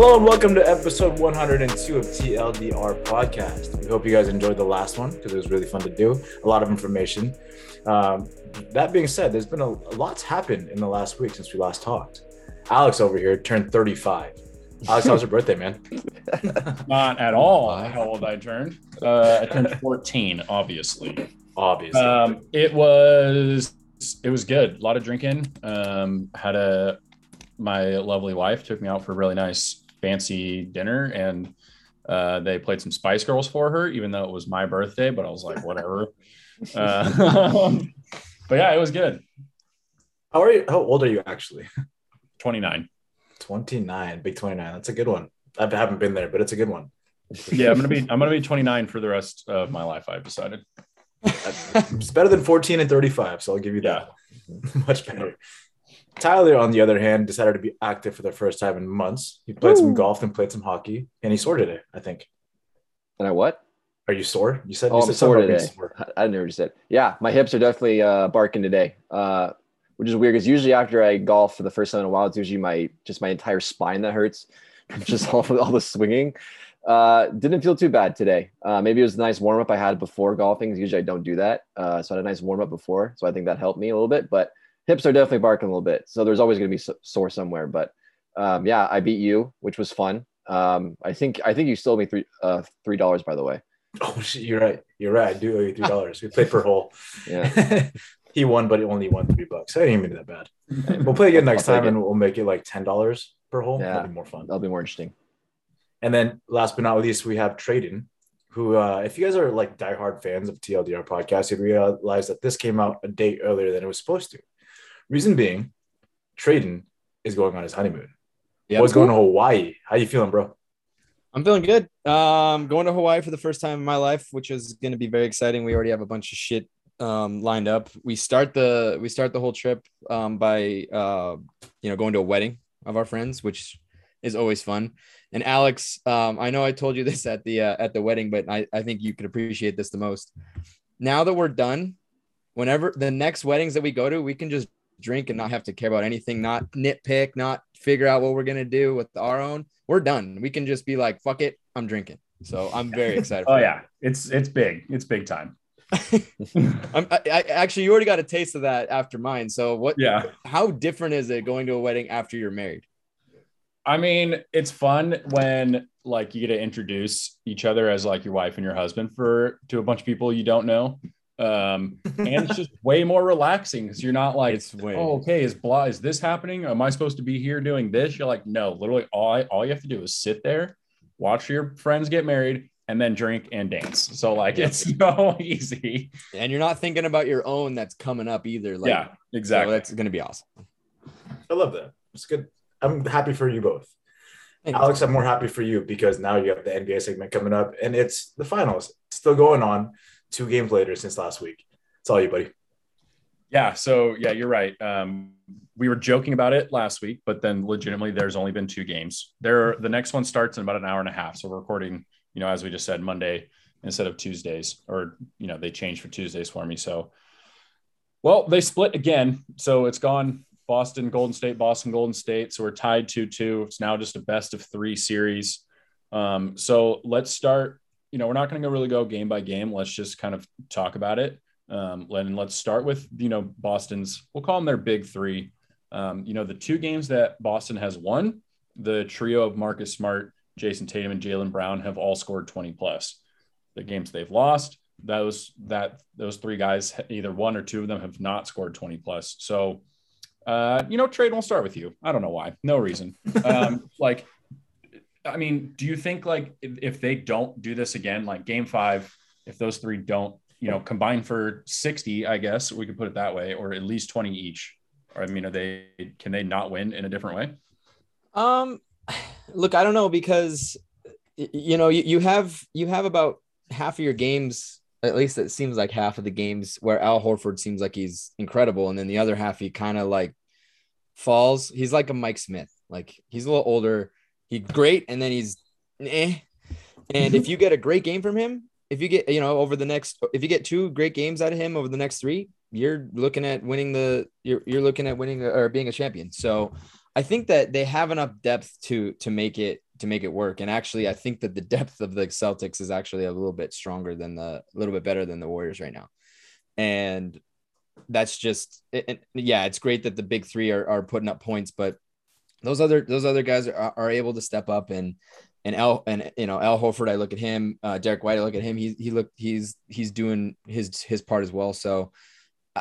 Hello and welcome to episode 102 of TLDR podcast. We hope you guys enjoyed the last one because it was really fun to do. A lot of information. Um, that being said, there's been a, a lot's happened in the last week since we last talked. Alex over here turned 35. Alex, how was your birthday, man? Not at all how old I turned. Uh, I turned 14, obviously. Obviously. Um, it was it was good. A lot of drinking. Um, had a my lovely wife took me out for a really nice fancy dinner, and uh, they played some Spice Girls for her, even though it was my birthday. But I was like, whatever. uh, but yeah, it was good. how are you? How old are you actually? 29. 29. Big 29. That's a good one. I haven't been there, but it's a good one. Yeah, I'm gonna be I'm gonna be 29 for the rest of my life. I've decided. It's better than 14 and 35, so I'll give you that. Much better. Tyler, on the other hand, decided to be active for the first time in months. He played some golf and played some hockey, and he sore today, I think. And I what? Are you sore? You said Oh, you I'm said sore something about being today. sore. I I never just said. Yeah, my hips are definitely uh, barking today, uh, which is weird because usually after I golf for the first time in a while, it's usually my just my entire spine that hurts, just all, all the swinging. Uh, didn't feel too bad today. Uh, maybe it was a nice warm up I had before golfing. 'cause Usually I don't do that, uh, so I had a nice warm up before, so I think that helped me a little bit. But hips are definitely barking a little bit, so there's always going to be so- sore somewhere. But um, yeah, I beat you, which was fun. Um, I think I think you stole me three uh, three dollars by the way. Oh, you're right. You're right. I do owe you $3. We played per hole. Yeah. he won, but he only won three bucks. I didn't even do that bad. We'll play again next I'll time, it. and we'll make it like $10 per hole. Yeah. That'll be more fun. That'll be more interesting. And then last but not least, we have Traden, who, uh, if you guys are like diehard fans of TLDR podcast, you realize that this came out a day earlier than it was supposed to. Reason being, Traden is going on his honeymoon. Yeah, What's going to Hawaii? How you feeling, bro? I'm feeling good. Um, going to Hawaii for the first time in my life, which is going to be very exciting. We already have a bunch of shit um, lined up. We start the we start the whole trip um, by uh, you know going to a wedding of our friends, which is always fun. And Alex, um, I know I told you this at the uh, at the wedding, but I, I think you could appreciate this the most. Now that we're done, whenever the next weddings that we go to, we can just drink and not have to care about anything, not nitpick, not figure out what we're gonna do with our own. We're done. We can just be like, fuck it, I'm drinking. So I'm very excited. Oh yeah, it's it's big. It's big time. I'm, I, I actually you already got a taste of that after mine. So what? Yeah. How different is it going to a wedding after you're married? I mean, it's fun when like you get to introduce each other as like your wife and your husband for to a bunch of people you don't know. Um, and it's just way more relaxing because you're not like, It's way. oh, okay, is blah, is this happening? Am I supposed to be here doing this? You're like, no, literally all I, all you have to do is sit there, watch your friends get married, and then drink and dance. So like it's so easy. and you're not thinking about your own that's coming up either. Like, yeah, So exactly. that's gonna be awesome. I love that. It's good. I'm happy for you both. Thank you. Alex, I'm more happy for you because now you have the NBA segment coming up and it's the finals still going on two games later since last week. It's all you, buddy. Yeah. So yeah, you're right. Um, we were joking about it last week, but then legitimately, there's only been two games. There, the next one starts in about an hour and a half. So we're recording, you know, as we just said, Monday instead of Tuesdays, or you know, they changed for Tuesdays for me. So, well, they split again. So it's gone Boston, Golden State, Boston, Golden State. So we're tied two two. It's now just a best of three series. Um, so let's start. You know, we're not going to go really go game by game. Let's just kind of talk about it. Um, and let's start with you know Boston's. We'll call them their big three. Um, you know the two games that Boston has won. The trio of Marcus Smart, Jayson Tatum, and Jaylen Brown have all scored twenty plus. The games they've lost, those that those three guys, either one or two of them, have not scored twenty plus. So, uh, you know, trade. We'll start with you. I don't know why. No reason. Um, like, I mean, do you think like if, if they don't do this again, like Game Five, if those three don't you know, combine for 60, I guess we could put it that way, or at least 20 each. Or I mean, are they can they not win in a different way? Um, look, I don't know because you know you, you have you have about half of your games. At least it seems like half of the games where Al Horford seems like he's incredible, and then the other half he kind of like falls. He's like a Mike Smith. Like he's a little older. He's great, and then he's eh. And if you get a great game from him, if you get you know over the next, if you get two great games out of him over the next three, you're looking at winning the. You're you're looking at winning or being a champion. So I think that they have enough depth to to make it to make it work. And actually, I think that the depth of the Celtics is actually a little bit stronger than the a little bit better than the Warriors right now. And that's just it, yeah, it's great that the big three are, are putting up points, but those other those other guys are, are able to step up and and Al and you know Al Horford, I look at him, uh, Derrick White, I look at him. He he look he's he's doing his his part as well. So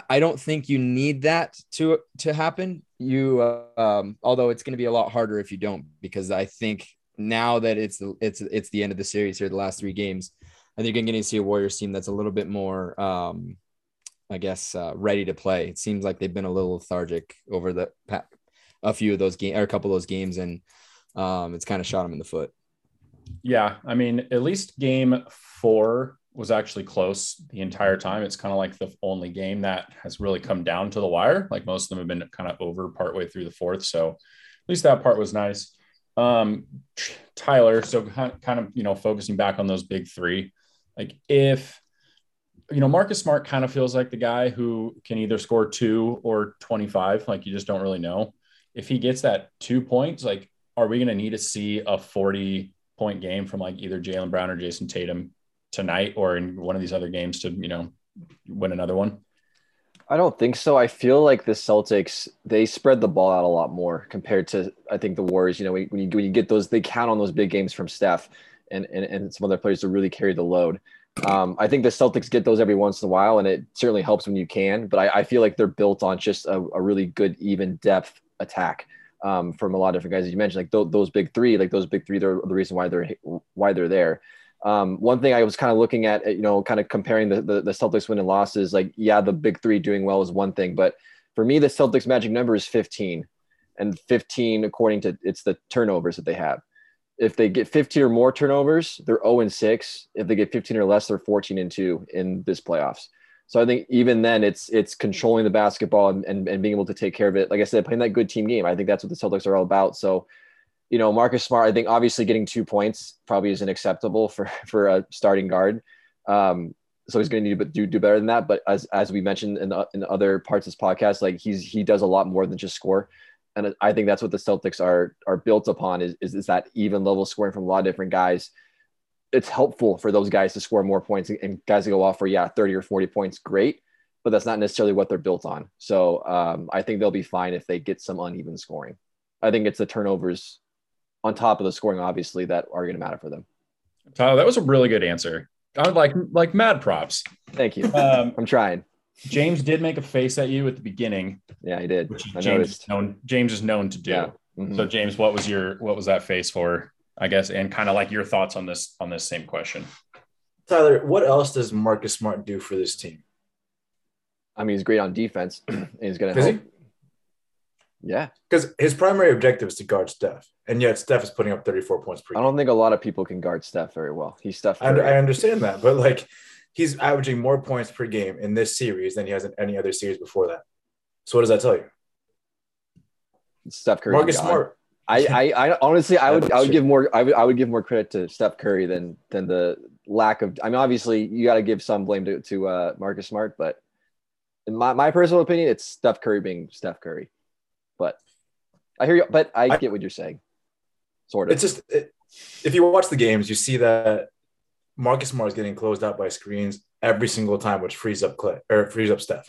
I don't think you need that to to happen. You uh, um, although it's going to be a lot harder if you don't because I think now that it's it's it's the end of the series here, the last three games, I think I'm going to see a Warriors team that's a little bit more, um, I guess, uh, ready to play. It seems like they've been a little lethargic over the a few of those games or a couple of those games, and um, it's kind of shot them in the foot. Yeah, I mean, at least game four was actually close the entire time. It's kind of like the only game that has really come down to the wire. Like most of them have been kind of over partway through the fourth. So at least that part was nice. Um, Tyler, so kind of, you know, focusing back on those big three, like if, you know, Marcus Smart kind of feels like the guy who can either score two or 25, like you just don't really know. If he gets that two points, like, are we going to need to see a 40 point game from like either Jaylen Brown or Jayson Tatum tonight or in one of these other games to, you know, win another one? I don't think so. I feel like the Celtics they spread the ball out a lot more compared to I think the Warriors. You know, when you when you get those, they count on those big games from Steph and and, and some other players to really carry the load. Um, I think the Celtics get those every once in a while, and it certainly helps when you can. But I, I feel like they're built on just a, a really good, even depth attack um, from a lot of different guys. As you mentioned, like th- those big three, like those big three, they're the reason why they're why they're there. Um, one thing I was kind of looking at, you know, kind of comparing the, the, the Celtics win and losses, like, yeah, the big three doing well is one thing, but for me, the Celtics magic number is 15 and 15, according to it's the turnovers that they have. If they get 15 or more turnovers, they're 0 and 6. If they get 15 or less, they're 14 and 2 in this playoffs. So I think even then it's it's controlling the basketball and, and, and being able to take care of it. Like I said, playing that good team game. I think that's what the Celtics are all about. So you know, Marcus Smart, I think obviously getting two points probably isn't acceptable for for a starting guard. Um, so he's going to need to do, do better than that. But as, as we mentioned in, the, in other parts of this podcast, like he's he does a lot more than just score. And I think that's what the Celtics are are built upon is, is, is that even level scoring from a lot of different guys. It's helpful for those guys to score more points and guys to go off for yeah 30 or 40 points, great. But that's not necessarily what they're built on. So um, I think they'll be fine if they get some uneven scoring. I think it's the turnovers on top of the scoring, obviously, that are going to matter for them. Tyler, that was a really good answer. I would like like mad props. Thank you. Um, I'm trying. James did make a face at you at the beginning. Yeah, he did. Which I James is known James is known to do. Yeah. Mm-hmm. So James, what was your what was that face for? I guess, and kind of like your thoughts on this on this same question. Tyler, what else does Marcus Smart do for this team? I mean, he's great on defense. he's going to help. He? Yeah. Because his primary objective is to guard Steph. And yet Steph is putting up 34 points per I don't think a lot of people can guard Steph very well. He's Steph. I, I understand that. But like he's averaging more points per game in this series than he has in any other series before that. So what does that tell you? Steph Curry. Marcus Smart. I, I, I honestly I would I would give more I would I would give more credit to Steph Curry than than the lack of I mean obviously you got to give some blame to, to uh, Marcus Smart but in my, my personal opinion it's Steph Curry being Steph Curry but I hear you. But I, I get what you're saying. Sort of. It's just it, if you watch the games, you see that Marcus Smart is getting closed out by screens every single time, which frees up Klay or frees up Steph.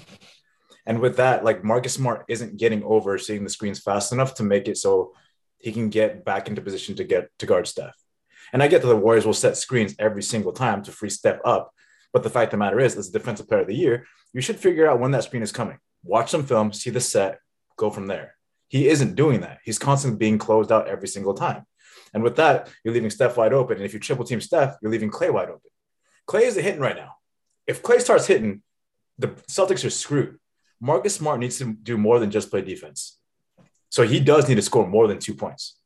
And with that, like Marcus Smart isn't getting over seeing the screens fast enough to make it so he can get back into position to get to guard Steph. And I get that the Warriors will set screens every single time to free Steph up. But the fact of the matter is, as a defensive player of the year, you should figure out when that screen is coming. Watch some film, see the set, go from there. He isn't doing that. He's constantly being closed out every single time. And with that, you're leaving Steph wide open. And if you triple team Steph, you're leaving Klay wide open. Klay isn't hitting right now. If Klay starts hitting, the Celtics are screwed. Marcus Smart needs to do more than just play defense. So he does need to score more than two points.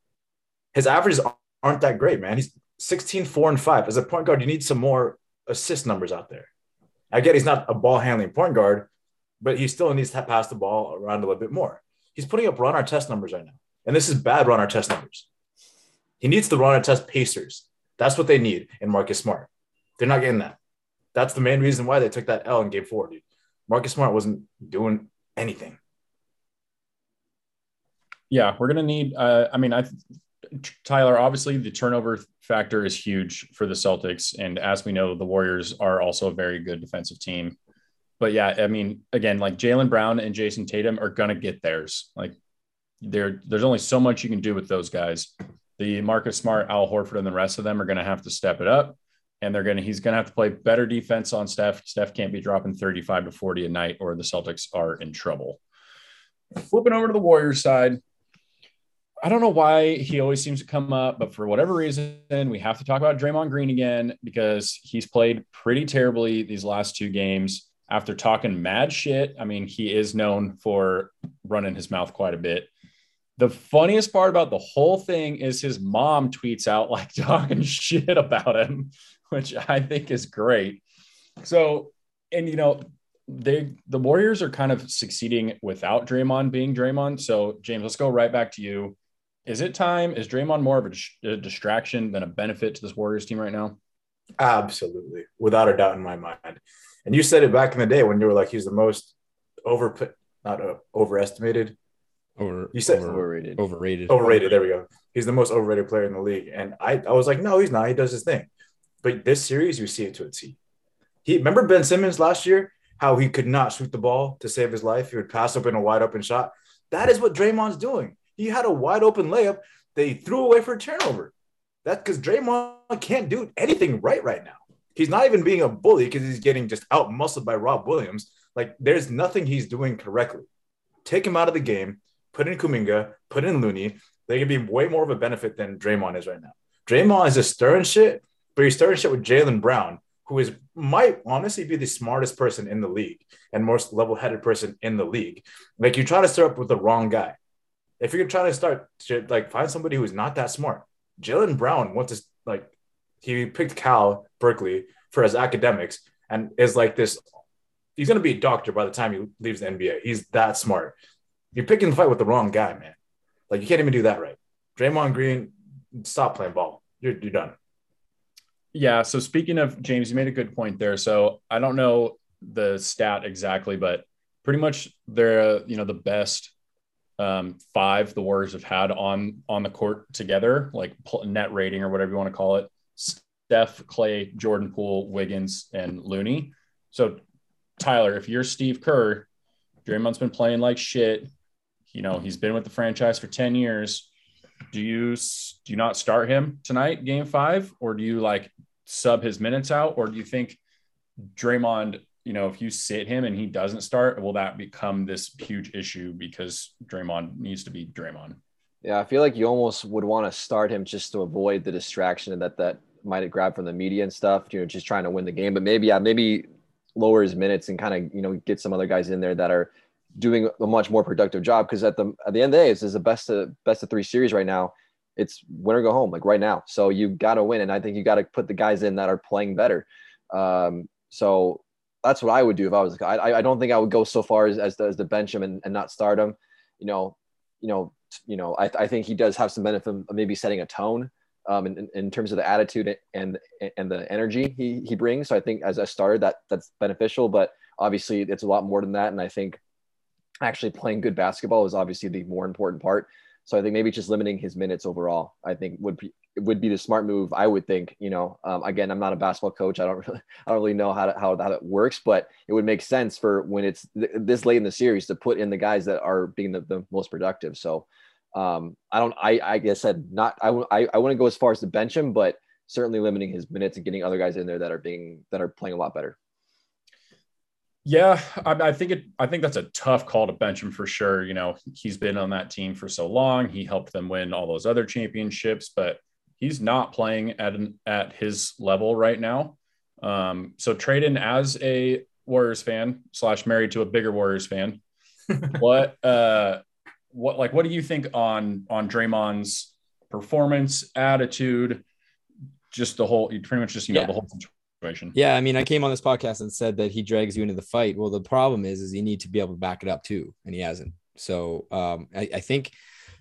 His averages aren't that great, man. He's 16, 4, and 5. As a point guard, you need some more assist numbers out there. I get he's not a ball handling point guard, but he still needs to pass the ball around a little bit more. He's putting up Ron Artest numbers right now. And this is bad Ron Artest numbers. He needs the Artest Pacers. That's what they need in Marcus Smart. They're not getting that. That's the main reason why they took that L in game four, dude. Marcus Smart wasn't doing anything. Yeah, we're gonna need. Uh, I mean, I Tyler, obviously the turnover factor is huge for the Celtics, and as we know, the Warriors are also a very good defensive team. But yeah, I mean, again, like Jaylen Brown and Jayson Tatum are gonna get theirs. Like, there, there's only so much you can do with those guys. The Marcus Smart, Al Horford, and the rest of them are gonna have to step it up, and they're gonna. He's gonna have to play better defense on Steph. Steph can't be dropping 35 to 40 a night, or the Celtics are in trouble. Flipping over to the Warriors side, I don't know why he always seems to come up, but for whatever reason, we have to talk about Draymond Green again because he's played pretty terribly these last two games after talking mad shit. I mean, he is known for running his mouth quite a bit. The funniest part about the whole thing is his mom tweets out like talking shit about him, which I think is great. So, and you know, they the Warriors are kind of succeeding without Draymond being Draymond. So, James, let's go right back to you. Is it time? Is Draymond more of a, a distraction than a benefit to this Warriors team right now? Absolutely, without a doubt in my mind. And you said it back in the day when you were like, he's the most over, not uh, overestimated. Over, you said over, Overrated. overrated. overrated. There we go. He's the most overrated player in the league. And I, I was like, no, he's not. He does his thing. But this series, you see it to a T. He remember Ben Simmons last year, how he could not shoot the ball to save his life. He would pass up in a wide open shot. That is what Draymond's doing. He had a wide open layup. They threw away for a turnover. That's because Draymond can't do anything right right now. He's not even being a bully because he's getting just out muscled by Rob Williams. Like there's nothing he's doing correctly. Take him out of the game, put in Kuminga, put in Looney. They can be way more of a benefit than Draymond is right now. Draymond is just stirring shit, but he's stirring shit with Jaylen Brown, who is might honestly be the smartest person in the league and most level-headed person in the league. Like you try to stir up with the wrong guy. If you're trying to start to like find somebody who's not that smart, Jaylen Brown wants to like he picked Cal Berkeley for his academics and is like this. He's gonna be a doctor by the time he leaves the NBA. He's that smart. You're picking the fight with the wrong guy, man. Like you can't even do that right. Draymond Green, stop playing ball. You're you're done. Yeah. So speaking of James, you made a good point there. So I don't know the stat exactly, but pretty much they're you know the best um, five the Warriors have had on on the court together, like net rating or whatever you want to call it. Steph, Klay, Jordan Poole, Wiggins, and Looney. So Tyler, if you're Steve Kerr, Draymond's been playing like shit. You know he's been with the franchise for ten years. Do you do you not start him tonight, Game Five, or do you like sub his minutes out, or do you think Draymond you know, if you sit him and he doesn't start, will that become this huge issue because Draymond needs to be Draymond? Yeah, I feel like you almost would want to start him just to avoid the distraction that that might have grabbed from the media and stuff. You know, just trying to win the game. But maybe, yeah, maybe lower his minutes and kind of you know get some other guys in there that are doing a much more productive job. Because at the at the end of the day, this is the best of best of three series right now. It's win or go home, like right now. So you got to win, and I think you got to put the guys in that are playing better. Um, so that's what I would do if I was. I I don't think I would go so far as as, as to bench him and, and not start him. You know, you know, you know. I I think he does have some benefit of maybe setting a tone. Um, in, in terms of the attitude and and the energy he, he brings. So I think as a starter that that's beneficial, but obviously it's a lot more than that. And I think actually playing good basketball is obviously the more important part. So I think maybe just limiting his minutes overall, I think would be would be the smart move. I would think. You know, um, again, I'm not a basketball coach. I don't really, I don't really know how to, how that works, but it would make sense for when it's th- this late in the series to put in the guys that are being the, the most productive. So um, I don't. I I guess said not. I I, I wouldn't go as far as to bench him, but certainly limiting his minutes and getting other guys in there that are being that are playing a lot better. Yeah, I, I, think it. I think that's a tough call to bench him for sure. You know, he's been on that team for so long. He helped them win all those other championships, but he's not playing at an, at his level right now. Um, so Traden, as a Warriors fan slash married to a bigger Warriors fan, what uh, what like what do you think on on Draymond's performance, attitude, just the whole? Pretty much just you know Yeah. the whole situation. Yeah, I mean, I came on this podcast and said that he drags you into the fight. Well, the problem is, is you need to be able to back it up too, and he hasn't. So um, I, I think,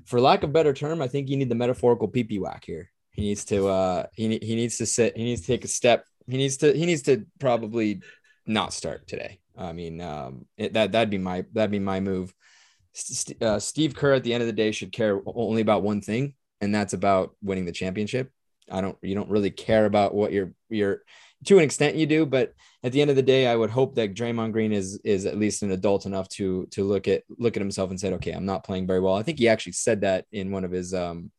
for lack of a better term, I think you need the metaphorical pee pee whack here. He needs to, uh, he he needs to sit. He needs to take a step. He needs to, he needs to probably not start today. I mean, um, it, that that'd be my that'd be my move. St- uh, Steve Kerr at the end of the day should care only about one thing, and that's about winning the championship. I don't. You don't really care about what your your to an extent you do, but at the end of the day, I would hope that Draymond Green is is at least an adult enough to to look at look at himself and said, okay, I'm not playing very well. I think he actually said that in one of his um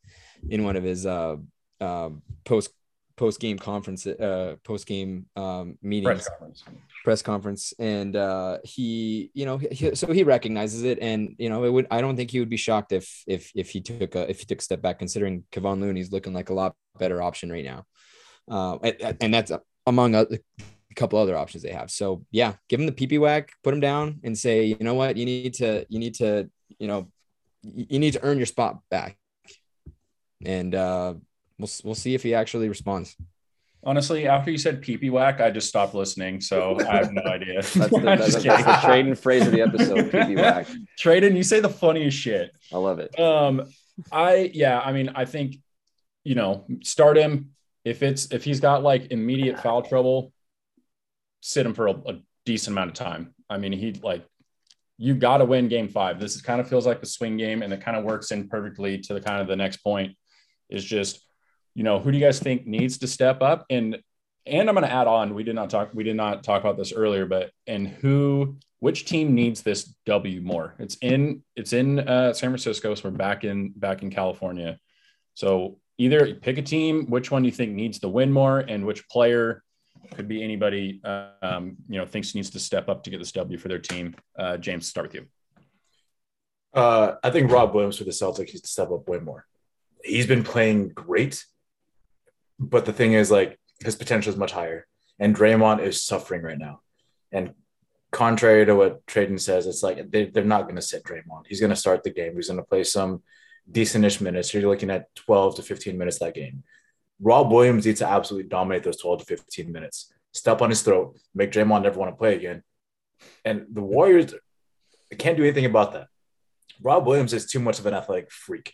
in one of his uh, uh post post game conference uh post game um meetings. Press conference. press conference. And uh he you know he, so he recognizes it. And you know it would i don't think he would be shocked if if if he took a if he took a step back considering Kevon Looney's looking like a lot better option right now. Uh and, and that's among a, couple other options they have. So yeah give him the pp whack put him down and say you know what? You need to you need to you know you you need to earn your spot back. And uh we'll we'll see if he actually responds Honestly, after you said pee pee whack, I just stopped listening. So I have no idea. That's the, that's, that's the trade and phrase of the episode. PB whack. Traden, you say the funniest shit. I love it. Um, I yeah, I mean, I think you know, start him if it's if he's got like immediate foul trouble, sit him for a, a decent amount of time. I mean, he like you got to win game five. This is kind of feels like the swing game, and it kind of works in perfectly to the kind of the next point is just you know who do you guys think needs to step up and and I'm going to add on. We did not talk. We did not talk about this earlier, but and who, which team needs this W more? It's in. It's in uh, San Francisco. So we're back in back in California. So either pick a team. Which one do you think needs to win more, and which player could be anybody um, you know thinks needs to step up to get this W for their team. Uh, James, start with you. Uh, I think Rob Williams for the Celtics needs to step up way more. He's been playing great, but the thing is, like, his potential is much higher. And Draymond is suffering right now. And contrary to what Traden says, it's like they, they're not going to sit Draymond. He's going to start the game. He's going to play some decentish minutes. You're looking at 12 to 15 minutes that game. Rob Williams needs to absolutely dominate those 12 to 15 minutes. Step on his throat, make Draymond never want to play again. And the Warriors can't do anything about that. Rob Williams is too much of an athletic freak.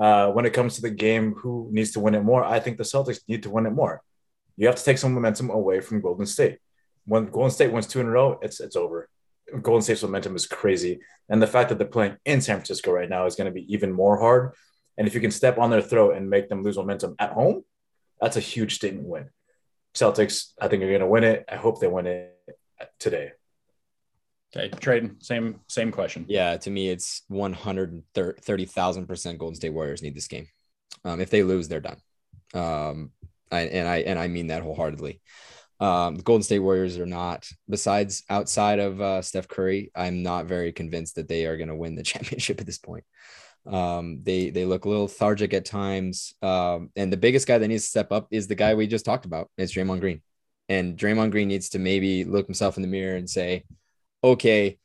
Uh, when it comes to the game, who needs to win it more? I think the Celtics need to win it more. You have to take some momentum away from Golden State. When Golden State wins two in a row, it's it's over. Golden State's momentum is crazy, and the fact that they're playing in San Francisco right now is going to be even more hard. And if you can step on their throat and make them lose momentum at home, that's a huge statement win. Celtics, I think, are going to win it. I hope they win it today. Okay, Traden, same same question. Yeah, to me, it's 130,000% Golden State Warriors need this game. Um, if they lose, they're done. Um, I, and I and I mean that wholeheartedly. Um, the Golden State Warriors are not, besides outside of uh, Steph Curry, I'm not very convinced that they are going to win the championship at this point. Um, they they look a little lethargic at times. Um, and the biggest guy that needs to step up is the guy we just talked about. It's Draymond Green. And Draymond Green needs to maybe look himself in the mirror and say, okay,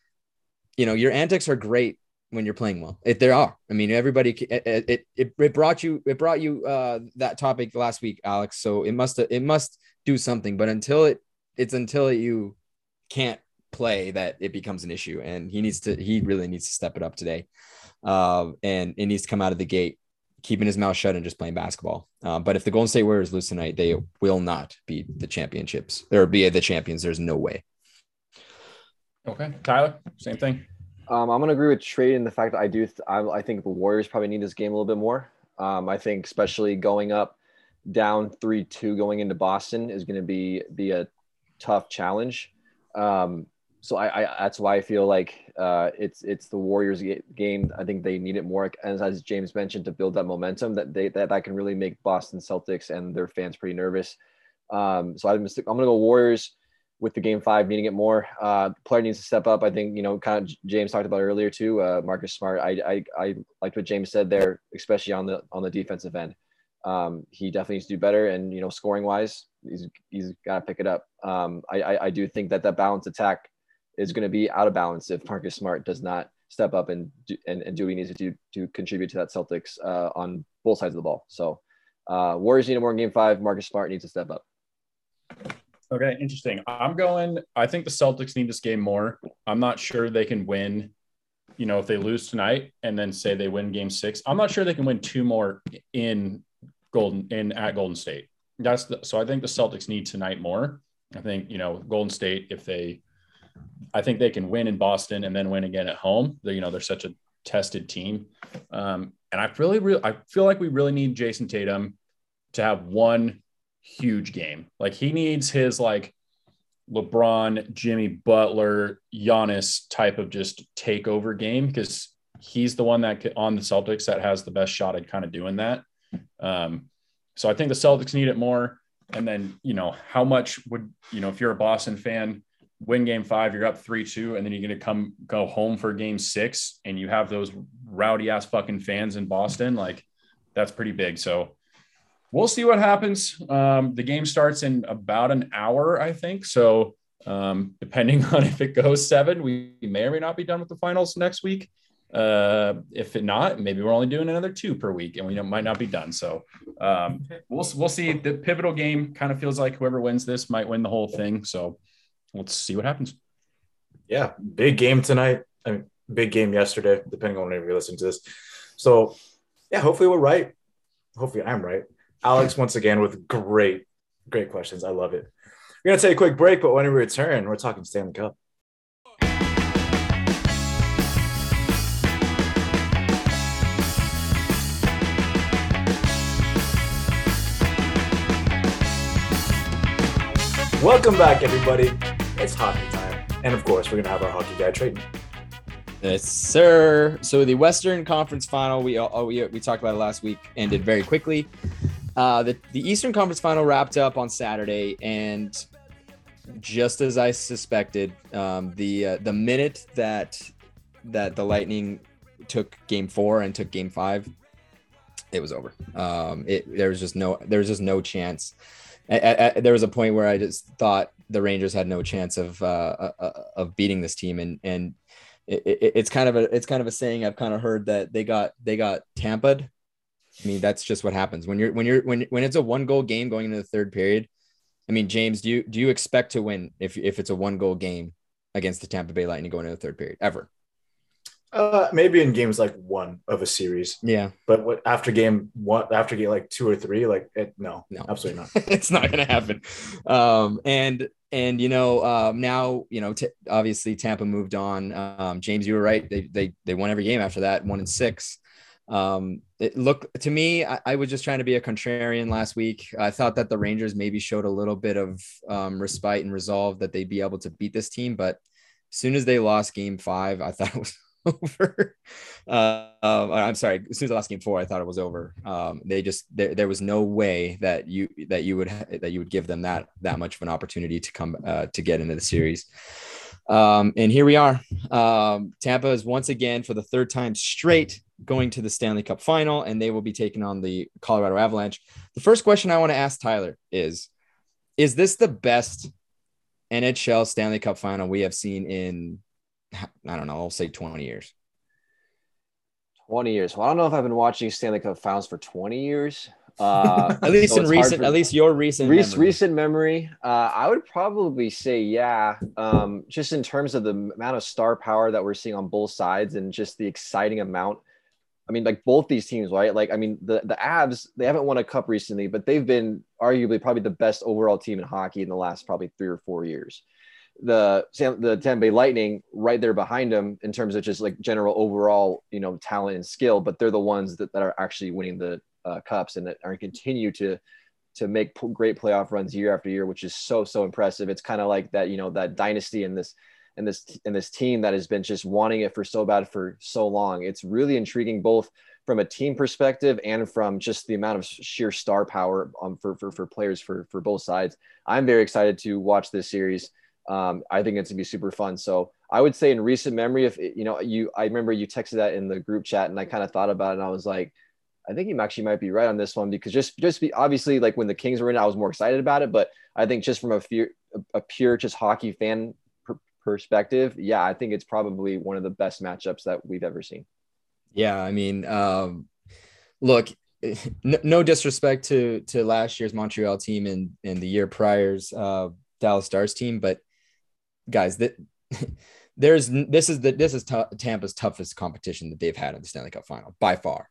you know, your antics are great when you're playing well. If there are, I mean, everybody, it, it, it, it brought you, it brought you uh, that topic last week, Alex. So it must, it must do something, but until it, it's until you can't play that it becomes an issue. And he needs to, he really needs to step it up today. Uh, and it needs to come out of the gate, keeping his mouth shut and just playing basketball. Uh, but if the Golden State Warriors lose tonight, they will not be the championships or be the champions. There's no way. Okay, Tyler, same thing. Um, I'm gonna agree with Traden the fact that I do. Th- I, I think the Warriors probably need this game a little bit more. Um, I think especially going up, down three two going into Boston is going to be be a tough challenge. Um, so I, I that's why I feel like uh, it's it's the Warriors game. I think they need it more, as as James mentioned, to build that momentum that they that, that can really make Boston Celtics and their fans pretty nervous. Um, so I'm I'm gonna go Warriors with the game five needing it more. Uh, player needs to step up. I think you know, kind of James talked about earlier too. Uh, Marcus Smart. I, I I liked what James said there, especially on the on the defensive end. Um, he definitely needs to do better, and you know, scoring wise, he's he's got to pick it up. Um, I, I I do think that that balance attack is going to be out of balance if Marcus Smart does not step up and do, and, and do what he needs to do to contribute to that Celtics uh, on both sides of the ball. So uh, Warriors need more in game five. Marcus Smart needs to step up. Okay, interesting. I'm going. I think the Celtics need this game more. I'm not sure they can win. You know, if they lose tonight and then say they win Game Six, I'm not sure they can win two more in Golden in at Golden State. That's the, so. I think the Celtics need tonight more. I think you know Golden State if they I think they can win in Boston and then win again at home. They're, you know, they're such a tested team. Um, and I really, really, I feel like we really need Jayson Tatum to have one huge game. Like he needs his like LeBron, Jimmy Butler, Giannis type of just takeover game because he's the one that on the Celtics that has the best shot at kind of doing that. Um, so I think the Celtics need it more. And then, you know, how much would, you know, if you're a Boston fan, win game five, you're up three, two, and then you're going to come go home for game six and you have those rowdy ass fucking fans in Boston. Like that's pretty big. So we'll see what happens. Um, the game starts in about an hour, I think. So um, depending on if it goes seven, we may or may not be done with the finals next week. Uh, if it not, maybe we're only doing another two per week, and we might not be done. So um, we'll we'll see. The pivotal game kind of feels like whoever wins this might win the whole thing. So let's see what happens. Yeah, big game tonight. I mean, big game yesterday, depending on whenever you listen to this. So yeah, hopefully we're right. Hopefully I'm right. Alex once again with great, great questions. I love it. We're gonna take a quick break, but when we return, we're talking Stanley Cup. Welcome back, everybody. It's hockey time. And of course, we're going to have our hockey guy Traden. Yes, sir. So the Western Conference Final, we oh, we, we talked about it last week, ended very quickly. Uh, the the Eastern Conference Final wrapped up on Saturday, and just as I suspected, um, the uh, the minute that that the Lightning took Game Four and took Game Five, it was over. Um, it there was just no there was just no chance there was a point where I just thought the Rangers had no chance of uh, uh, uh, of beating this team, and and it, it, it's kind of a it's kind of a saying I've kind of heard that they got they got tamped. I mean, that's just what happens when you're when you're when when it's a one goal game going into the third period. I mean, James, do you do you expect to win if if it's a one goal game against the Tampa Bay Lightning going into the third period ever? Uh, maybe in games like one of a series. Yeah. But what after game one, after game like two or three, like it, no, no, absolutely not. it's not going to happen. Um, and and you know, um, now you know, t- obviously Tampa moved on. Um, James, you were right. They they they won every game after that, one and six. Um, it looked to me, I, I was just trying to be a contrarian last week. I thought that the Rangers maybe showed a little bit of um, respite and resolve that they'd be able to beat this team, but as soon as they lost game five, I thought it was over. Uh, um, I'm sorry. As soon as the last game four, I thought it was over. Um, they just there, there was no way that you that you would that you would give them that that much of an opportunity to come uh, to get into the series. Um, and here we are. Um, Tampa is once again for the third time straight going to the Stanley Cup final, and they will be taking on the Colorado Avalanche. The first question I want to ask Tyler is: Is this the best NHL Stanley Cup final we have seen in I don't know, I'll say 20 years. 20 years. Well, I don't know if I've been watching Stanley Cup finals for 20 years. Uh, at least so in recent, at least your recent, recent memory. recent memory. Uh, I would probably say, yeah, um, just in terms of the amount of star power that we're seeing on both sides and just the exciting amount. I mean, like both these teams, right? Like, I mean, the the Avs, they haven't won a cup recently, but they've been arguably probably the best overall team in hockey in the last probably three or four years the the Tampa Bay Lightning right there behind them in terms of just like general overall you know talent and skill, but they're the ones that, that are actually winning the uh, cups and that are continue to to make great playoff runs year after year, which is so so impressive. It's kind of like that you know that dynasty and this and this and this team that has been just wanting it for so bad for so long. It's really intriguing both from a team perspective and from just the amount of sheer star power um, for, for for players for for both sides. I'm very excited to watch this series um, I think it's gonna be super fun. So I would say in recent memory, if you know, you, I remember you texted that in the group chat, and I kind of thought about it, and I was like, I think you actually might be right on this one because just just be obviously like when the Kings were in, I was more excited about it, but I think just from a fear, a pure just hockey fan perspective, yeah, I think it's probably one of the best matchups that we've ever seen. Yeah, I mean, um, look, no, no, disrespect to to last year's Montreal team and and the year prior's uh, Dallas Stars team, but guys, that there's this is the this is t- Tampa's toughest competition that they've had in the Stanley Cup final by far.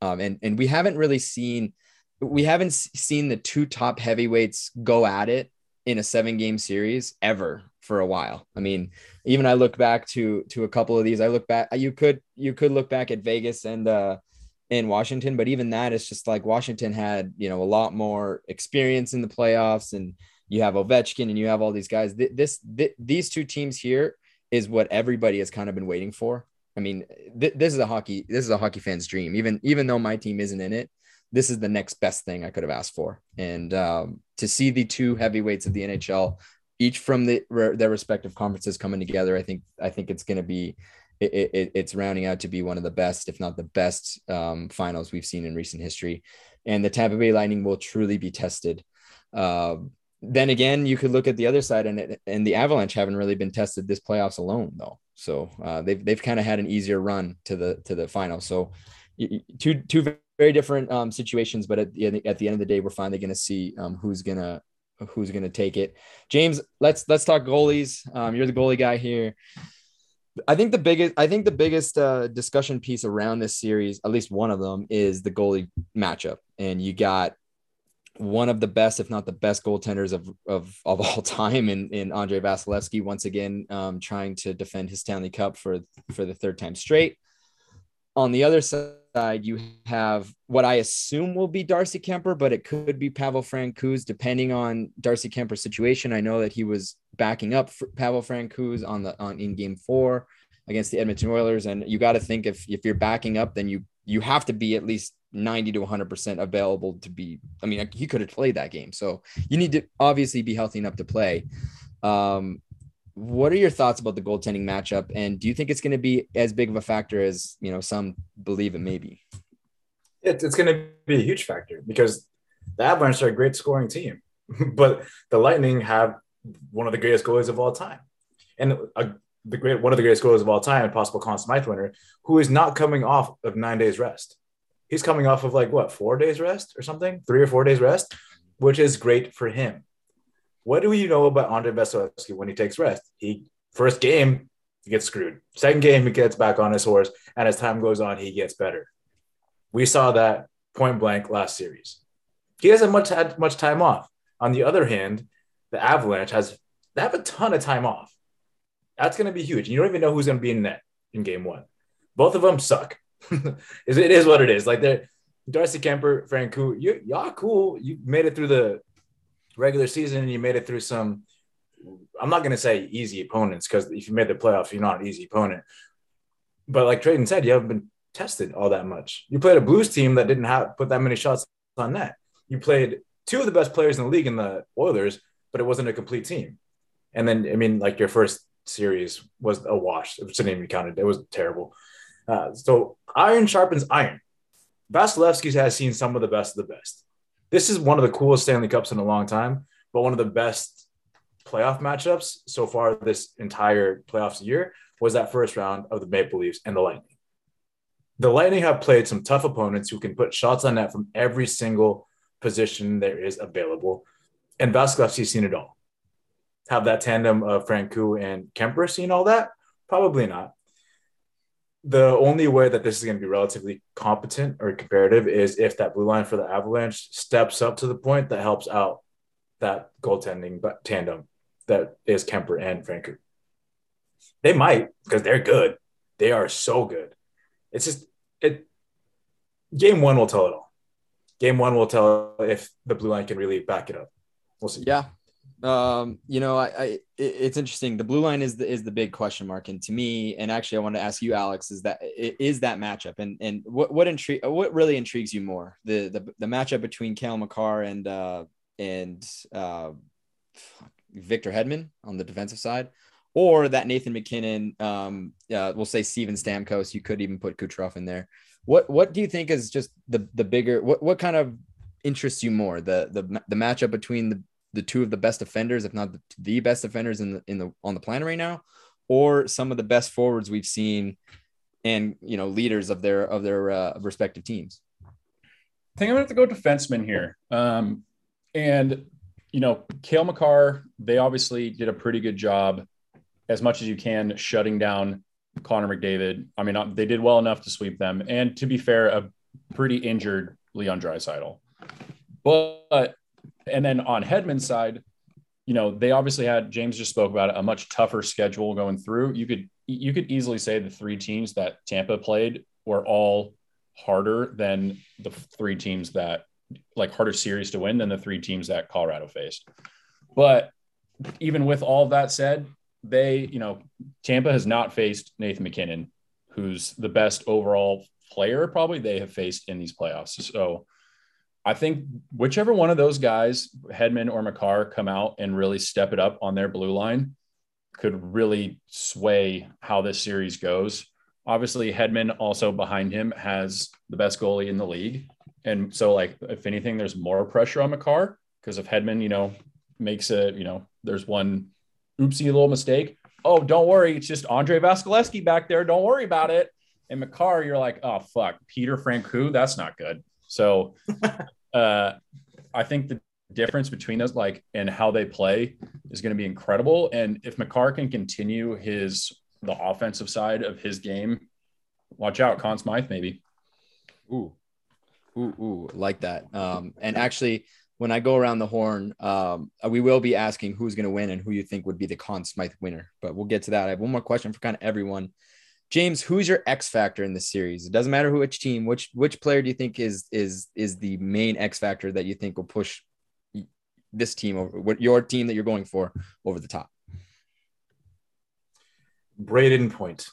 Um, and and we haven't really seen we haven't seen the two top heavyweights go at it in a seven game series ever for a while. I mean, even I look back to to a couple of these. I look back. You could you could look back at Vegas and uh, in Washington, but even that is just like Washington had you know a lot more experience in the playoffs, and you have Ovechkin and you have all these guys. This, this these two teams here is what everybody has kind of been waiting for. I mean, th- this is a hockey this is a hockey fan's dream. Even even though my team isn't in it, this is the next best thing I could have asked for. And um, to see the two heavyweights of the NHL, each from the, their respective conferences coming together, I think I think it's going to be it, it, it's rounding out to be one of the best, if not the best, um, finals we've seen in recent history. And the Tampa Bay Lightning will truly be tested. Uh, then again, you could look at the other side, and and the Avalanche haven't really been tested this playoffs alone, though. So uh, they've they've kind of had an easier run to the to the final. So two two very different um, situations, but at the, at the end of the day, we're finally going to see um, who's gonna who's gonna take it. James, let's let's talk goalies. Um, you're the goalie guy here. I think the biggest I think the biggest uh, discussion piece around this series, at least one of them, is the goalie matchup, and you got one of the best, if not the best, goaltenders of of, of all time in in Andrei Vasilevskiy once again um, trying to defend his Stanley Cup for for the third time straight. On the other side, you have what I assume will be Darcy Kuemper, but it could be Pavel Francouz, depending on Darcy Kuemper's situation. I know that he was backing up Pavel Francouz on the on in Game Four against the Edmonton Oilers, and you got to think if if you're backing up, then you you have to be at least 90 to 100 percent available to be. I mean, he could have played that game, so you need to obviously be healthy enough to play. Um, what are your thoughts about the goaltending matchup? And do you think it's going to be as big of a factor as you know some believe it may be? It, it's going to be a huge factor because the avalanche are a great scoring team but the lightning have one of the greatest goalies of all time. And a, the great one of the greatest goalies of all time possible Conn Smythe winner who is not coming off of nine days rest. He's coming off of like what four days rest or something? Three or four days rest which is great for him what do you know about Andre Vasilevskiy when he takes rest? He first game he gets screwed. Second game he gets back on his horse, and as time goes on, he gets better. We saw that point blank last series. He hasn't much had much time off. On the other hand, the Avalanche has they have a ton of time off. That's going to be huge. You don't even know who's going to be in net in game one. Both of them suck. it is what it is. Like they're Darcy Kuemper, Francouz, you y'all cool. You made it through the regular season and you made it through some I'm not going to say easy opponents because if you made the playoffs, you're not an easy opponent. But like Traden said, you haven't been tested all that much. You played a Blues team that didn't have put that many shots on net. You played two of the best players in the league in the Oilers, but it wasn't a complete team. And then, I mean, like your first series was a wash. It didn't even counted. It was terrible. Uh, so iron sharpens iron. Vasilevskiy has seen some of the best of the best this is one of the coolest Stanley Cups in a long time, but one of the best playoff matchups so far this entire playoffs year was that first round of the Maple Leafs and the Lightning. The Lightning have played some tough opponents who can put shots on net from every single position there is available. And Vasilevskiy's seen it all. Have that tandem of Francouz and Kuemper seen all that? Probably not the only way that this is going to be relatively competent or comparative is if that blue line for the Avalanche steps up to the point that helps out that goaltending tandem that is Kuemper and Francouz. They might because they're good. They are so good. It's just it. Game one will tell it all. Game one will tell if the blue line can really back it up. We'll see. Yeah, um, you know, I, I it's interesting. The blue line is the is the big question mark, and to me, and actually, I wanted to ask you, Alex, is that is that matchup, and and what what intrigue what really intrigues you more, the the the matchup between Cale Makar and uh and uh Victor Hedman on the defensive side, or that Nathan MacKinnon, um, uh, we'll say Steven Stamkos. You could even put Kucherov in there. What what do you think is just the the bigger what what kind of interests you more the the the matchup between the the two of the best defenders, if not the, best defenders in the in the on the planet right now, or some of the best forwards we've seen, and you know leaders of their of their uh, respective teams. I think I'm gonna have to go defenseman here. Um, and you know, Cale Makar, they obviously did a pretty good job, as much as you can, shutting down Connor McDavid. I mean, they did well enough to sweep them, and to be fair, a pretty injured Leon Draisaitl. But and then on Hedman's side, you know, they obviously had James just spoke about it, a much tougher schedule going through. You could you could easily say the three teams that Tampa played were all harder than the three teams that like harder series to win than the three teams that Colorado faced. But even with all that said, they, you know, Tampa has not faced Nathan MacKinnon, who's the best overall player probably they have faced in these playoffs. So I think whichever one of those guys, Hedman or Makar, come out and really step it up on their blue line could really sway how this series goes. Obviously, Hedman also behind him has the best goalie in the league. And so, like, if anything, there's more pressure on Makar because if Hedman, you know, makes a, you know, there's one oopsie little mistake. Oh, don't worry. It's just Andrei Vasilevskiy back there. Don't worry about it. And Makar, you're like, oh, fuck. Peter Francouz, that's not good. So uh, I think the difference between those, like, and how they play is going to be incredible. And if Makar can continue his, the offensive side of his game, watch out. Conn Smythe, maybe. Ooh, ooh, ooh, like that. Um, and actually, when I go around the horn, um, we will be asking who's going to win and who you think would be the Conn Smythe winner. But we'll get to that. I have one more question for kind of everyone. James, who's your X factor in this series? It doesn't matter who which team, which which player do you think is is is the main X factor that you think will push this team over what your team that you're going for over the top? Brayden Point.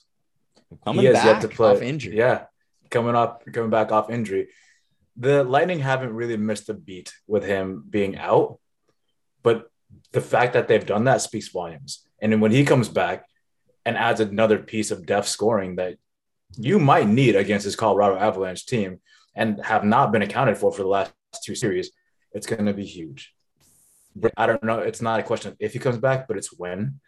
Coming he has back yet to play. off injury. Yeah, coming up, coming back off injury the Lightning haven't really missed a beat with him being out, but the fact that they've done that speaks volumes. And then when he comes back and adds another piece of depth scoring that you might need against this Colorado Avalanche team and have not been accounted for for the last two series, it's going to be huge. I don't know. It's not a question of if he comes back, but it's when.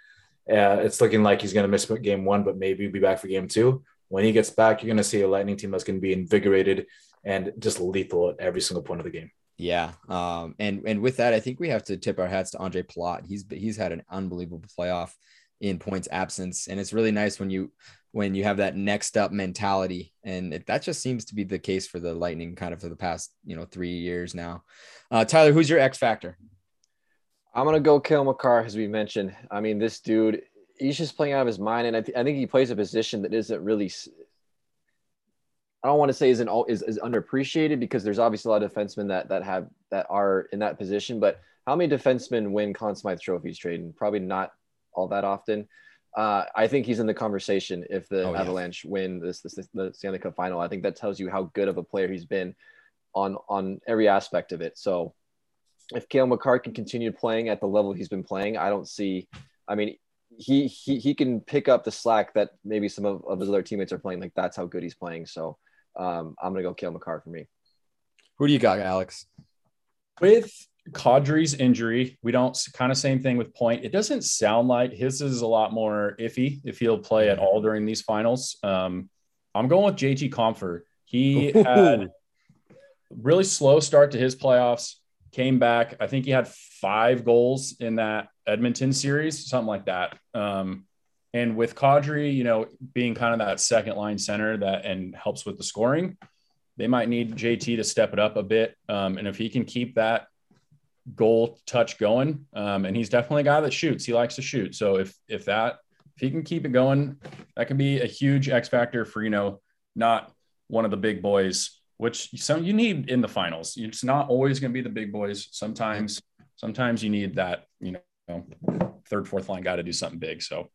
Uh, it's looking like he's going to miss game one, but maybe be back for game two. When he gets back, you're going to see a Lightning team that's going to be invigorated and just lethal at every single point of the game. Yeah, um, and and with that, I think we have to tip our hats to Andre Palat. He's he's had an unbelievable playoff in points absence, and it's really nice when you when you have that next up mentality, and it, that just seems to be the case for the Lightning, kind of for the past you know three years now. Uh, Tyler, who's your X factor? I'm gonna go Cale Makar, as we mentioned. I mean, this dude, he's just playing out of his mind, and I, th- I think he plays a position that isn't really I don't want to say isn't all is, is underappreciated because there's obviously a lot of defensemen that that have that are in that position. But how many defensemen win Conn Smythe trophies trading? Probably not all that often. Uh, I think he's in the conversation if the oh, Avalanche yeah. win this, this, this the Stanley Cup final. I think that tells you how good of a player he's been on on every aspect of it. So if Cale Makar can continue playing at the level he's been playing, I don't see. I mean, he he he can pick up the slack that maybe some of, of his other teammates are playing. Like that's how good he's playing. So um, I'm gonna go Cale Makar for me. Who do you got, Alex? With Kadri's injury, we don't kind of same thing with Point. It doesn't sound like his is a lot more iffy if he'll play at all during these finals. Um, I'm going with JT Compher. He had really slow start to his playoffs. Came back. I think he had five goals in that Edmonton series, something like that. Um, and with Kadri, you know, being kind of that second line center that and helps with the scoring, they might need JT to step it up a bit. Um, and if he can keep that goal touch going, um, and he's definitely a guy that shoots. He likes to shoot. So if if that if he can keep it going, that can be a huge X factor for you know not one of the big boys, which some you need in the finals. It's not always going to be the big boys. Sometimes sometimes you need that you know third fourth line guy to do something big. So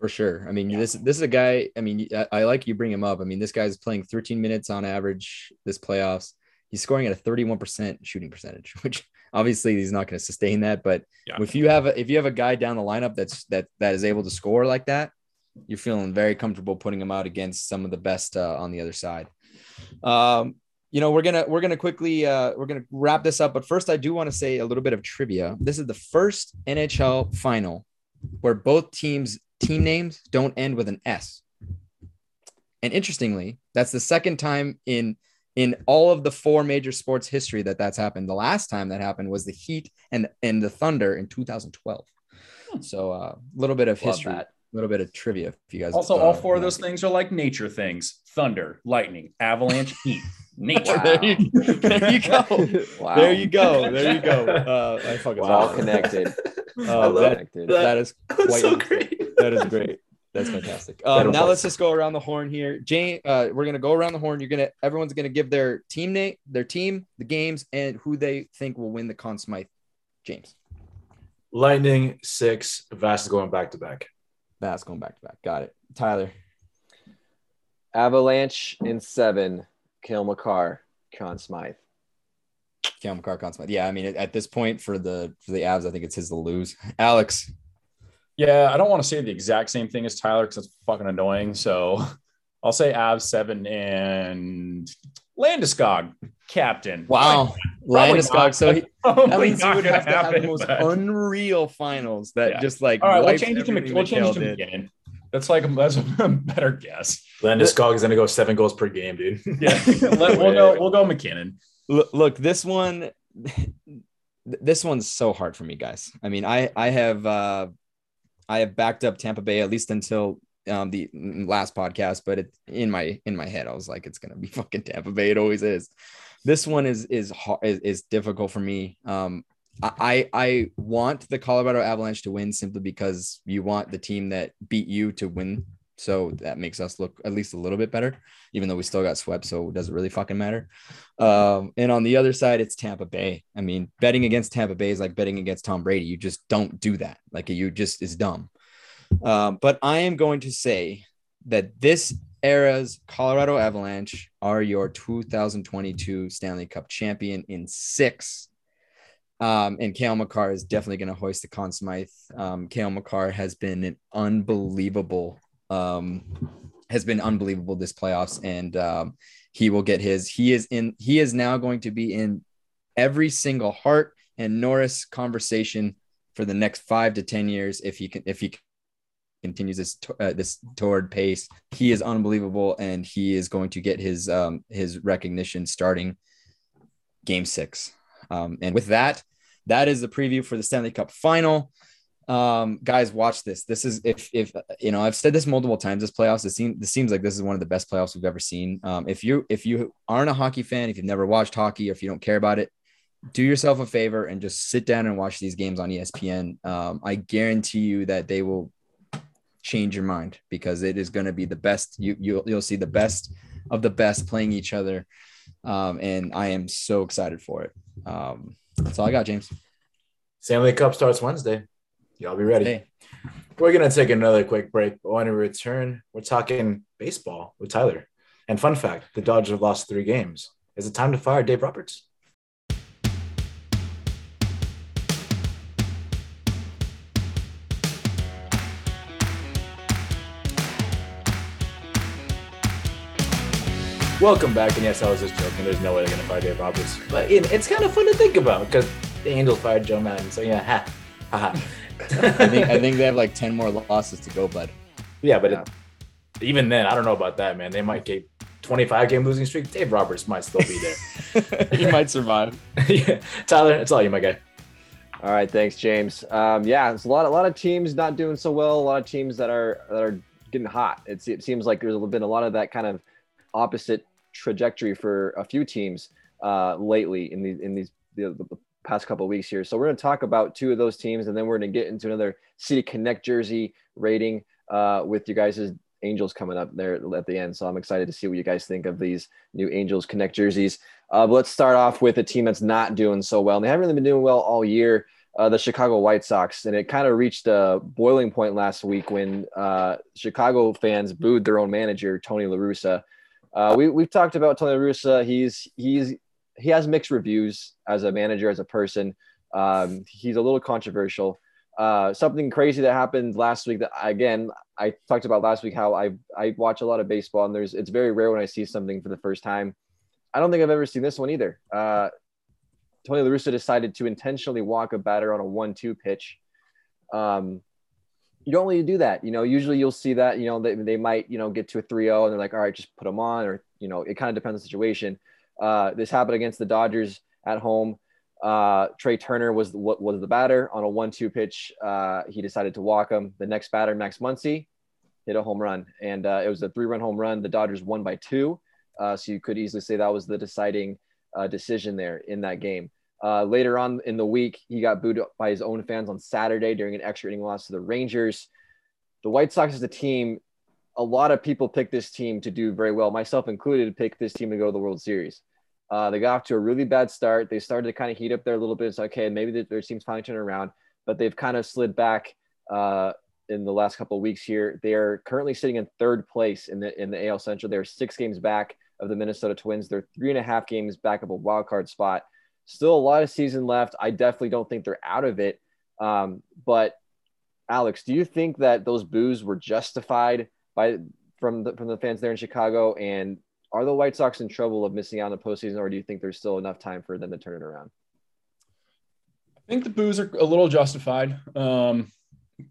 for sure. I mean, yeah. this this is a guy. I mean, I, I, like you bring him up. I mean, this guy's playing 13 minutes on average this playoffs. He's scoring at a 31% shooting percentage, which obviously he's not going to sustain that. But yeah. if you have a, if you have a guy down the lineup that's that that is able to score like that, you're feeling very comfortable putting him out against some of the best uh, on the other side. Um, you know, we're gonna we're gonna quickly uh, we're gonna wrap this up. But first, I do want to say a little bit of trivia. This is the first NHL final where both teams team names don't end with an S. And interestingly, that's the second time in in all of the four major sports history that that's happened. The last time that happened was the Heat and and the Thunder in 2012. Hmm. So a uh, little bit of Love history, a little bit of trivia. If you guys also uh, all four of those things are like nature things: thunder, lightning, avalanche, heat. Nature. There you, there you go. wow. There you go. There you go. Uh, I fucking It's Wow. all connected. I Oh, love that, connected. that is That's quite so great. that is great. That's fantastic. Um, now let's just go around the horn here. Jane, uh, we're gonna go around the horn. You're gonna everyone's gonna give their team name, their team, the games, and who they think will win the Conn Smythe. James, Lightning six. Vast is going back to back. that's going back to back. Got it. Tyler, Avalanche in seven. Cale Makar, Conn Smythe. Cam Makar, Conn Smythe. Yeah, I mean, at- at this point for the for the Avs, I think it's his to lose. Alex, Yeah, I don't want to say the exact same thing as Tyler because it's fucking annoying. So I'll say Av seven and Landeskog captain. wow, Probably Landeskog. not. So he, Probably that means he would gonna have to have the most but- unreal finals that Yeah. just like All right, we'll change it to Mc- we'll change it to did. MacKinnon. That's like that's a better guess. Landeskog is going to go seven goals per game, dude. Yeah, Let- we'll go we'll go MacKinnon. look, look this one this one's so hard for me guys i mean i i have uh i have backed up tampa bay at least until um the last podcast but it in my in my head i was like it's gonna be fucking tampa bay it always is this one is is hard, is, is difficult for me um I I want the Colorado Avalanche to win simply because you want the team that beat you to win. So that makes us look at least a little bit better, even though we still got swept. So it doesn't really fucking matter. Um, and on the other side, it's Tampa Bay. I mean, betting against Tampa Bay is like betting against Tom Brady. You just don't do that. Like you just is dumb. Um, but I am going to say that this era's Colorado Avalanche are your 2022 Stanley Cup champion in six. Um, and Cale Makar is definitely going to hoist the Conn Smythe. Um, Cale Makar has been an unbelievable, um, has been unbelievable this playoffs, and um, he will get his. He is in. He is now going to be in every single Hart and Norris conversation for the next five to ten years if he can. If he continues this uh, this toward pace, he is unbelievable, and he is going to get his um, his recognition starting game six. Um, and with that, that is the preview for the Stanley Cup final. Um, guys, watch this. This is if if you know I've said this multiple times. This playoffs, it seems this seems like this is one of the best playoffs we've ever seen. Um, if you if you aren't a hockey fan, if you've never watched hockey, or if you don't care about it, do yourself a favor and just sit down and watch these games on ESPN. Um, I guarantee you that they will change your mind because it is going to be the best. You you'll you'll see the best of the best playing each other, um, and I am so excited for it. Um, that's all I got, James. Stanley Cup starts Wednesday. Y'all be ready. Hey, We're gonna take another quick break, but when we return, we're talking baseball with Tyler. And fun fact: the Dodgers have lost three games. Is it time to fire Dave Roberts? Welcome back, and yes, I was just joking. There's no way they're gonna fire Dave Roberts, but it's kind of fun to think about because the Angels fired Joe Maddon. So yeah, ha, ha, ha. I think I think they have like ten more losses to go, bud. Yeah, but It, even then, I don't know about that, man. They might get 25 game losing streak. Dave Roberts might still be there. he might survive. yeah. Tyler, it's all you, my guy. All right, thanks, James. Um, yeah, it's a lot, a lot of teams not doing so well. A lot of teams that are that are getting hot. It's, it seems like there's been a lot of that kind of opposite trajectory for a few teams uh, lately in these in these the, the past couple weeks here. So we're going to talk about two of those teams, and then we're going to get into another City Connect jersey rating uh, with you guys' Angels coming up there at the end. So I'm excited to see what you guys think of these new Angels Connect jerseys. Uh, but let's start off with a team that's not doing so well. And they haven't really been doing well all year. Uh, the Chicago White Sox, and it kind of reached a boiling point last week when uh, Chicago fans booed their own manager, Tony La Russa. Uh, we we've talked about Tony La Russa. He's he's he has mixed reviews as a manager, as a person. Um, he's a little controversial. Uh, something crazy that happened last week that again I talked about last week how I I watch a lot of baseball and there's it's very rare when I see something for the first time. I don't think I've ever seen this one either. Uh, Tony La Russa decided to intentionally walk a batter on a one-two pitch. Um, you don't really do that. You know, usually you'll see that, you know, they, they might, you know, get to a 3-0 and they're like, all right, just put them on or, you know, it kind of depends on the situation. Uh, this happened against the Dodgers at home. Uh, Trea Turner was what was the batter on a one-two pitch. Uh, he decided to walk him. The next batter, Max Muncy, hit a home run, and uh, it was a three-run home run. The Dodgers won by two. Uh, so you could easily say that was the deciding uh, decision there in that game. Uh, later on in the week, he got booed by his own fans on Saturday during an extra inning loss to the Rangers. The White Sox as a team, a lot of people picked this team to do very well, myself included, pick this team to go to the World Series. Uh, they got off to a really bad start. They started to kind of heat up there a little bit. It's okay, maybe their team's finally turning around, but they've kind of slid back uh, in the last couple of weeks here. They are currently sitting in third place in the in the AL Central. They're six games back of the Minnesota Twins. They're three and a half games back of a wild card spot. Still a lot of season left. I definitely don't think they're out of it. Um, but Alex, do you think that those boos were justified by from the from the fans there in Chicago? And are the White Sox in trouble of missing out on the postseason, or do you think there's still enough time for them to turn it around? I think the boos are a little justified. Um,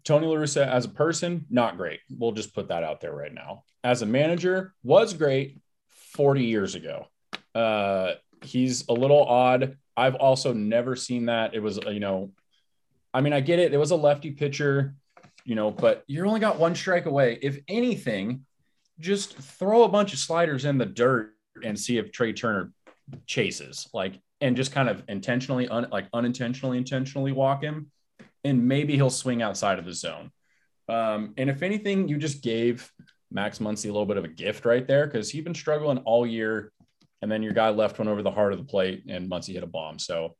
Tony La Russa as a person, not great. We'll just put that out there right now. As a manager, was great 40 years ago. Uh, he's a little odd. I've also never seen that. It was, you know, I mean, I get it. It was a lefty pitcher, you know, but you're only got one strike away. If anything, just throw a bunch of sliders in the dirt and see if Trea Turner chases, like, and just kind of intentionally, un, like unintentionally, intentionally walk him, and maybe he'll swing outside of the zone. Um, and if anything, you just gave Max Muncy a little bit of a gift right there because he's been struggling all year. And then your guy left one over the heart of the plate and Muncy hit a bomb. So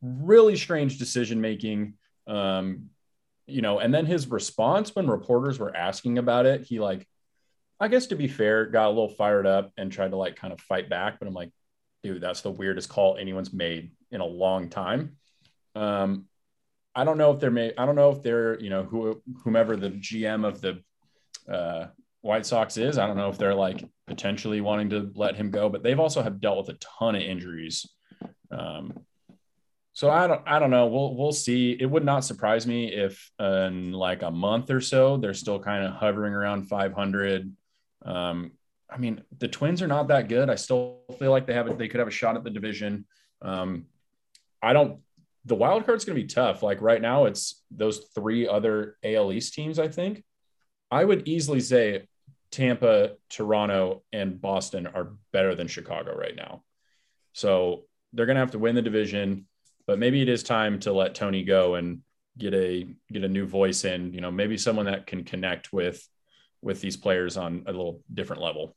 really strange decision making. Um, you know, and then his response when reporters were asking about it, he like, I guess to be fair, got a little fired up and tried to like kind of fight back. But I'm like, dude, that's the weirdest call anyone's made in a long time. Um, I don't know if they're made. I don't know if they're you know who whomever the GM of the uh, White Sox is. I don't know if they're like potentially wanting to let him go, but they've also have dealt with a ton of injuries. Um, so I don't I don't know. We'll we'll see. It would not surprise me if in like a month or so they're still kind of hovering around 500. Um, I mean, the Twins are not that good. I still feel like they have. They could have a shot at the division. Um, I don't. The wild card's going to be tough. Like right now, it's those three other AL East teams. I think I would easily say Tampa, Toronto, and Boston are better than Chicago right now. So they're going to have to win the division, but maybe it is time to let Tony go and get a get a new voice in. You know, maybe someone that can connect with with these players on a little different level.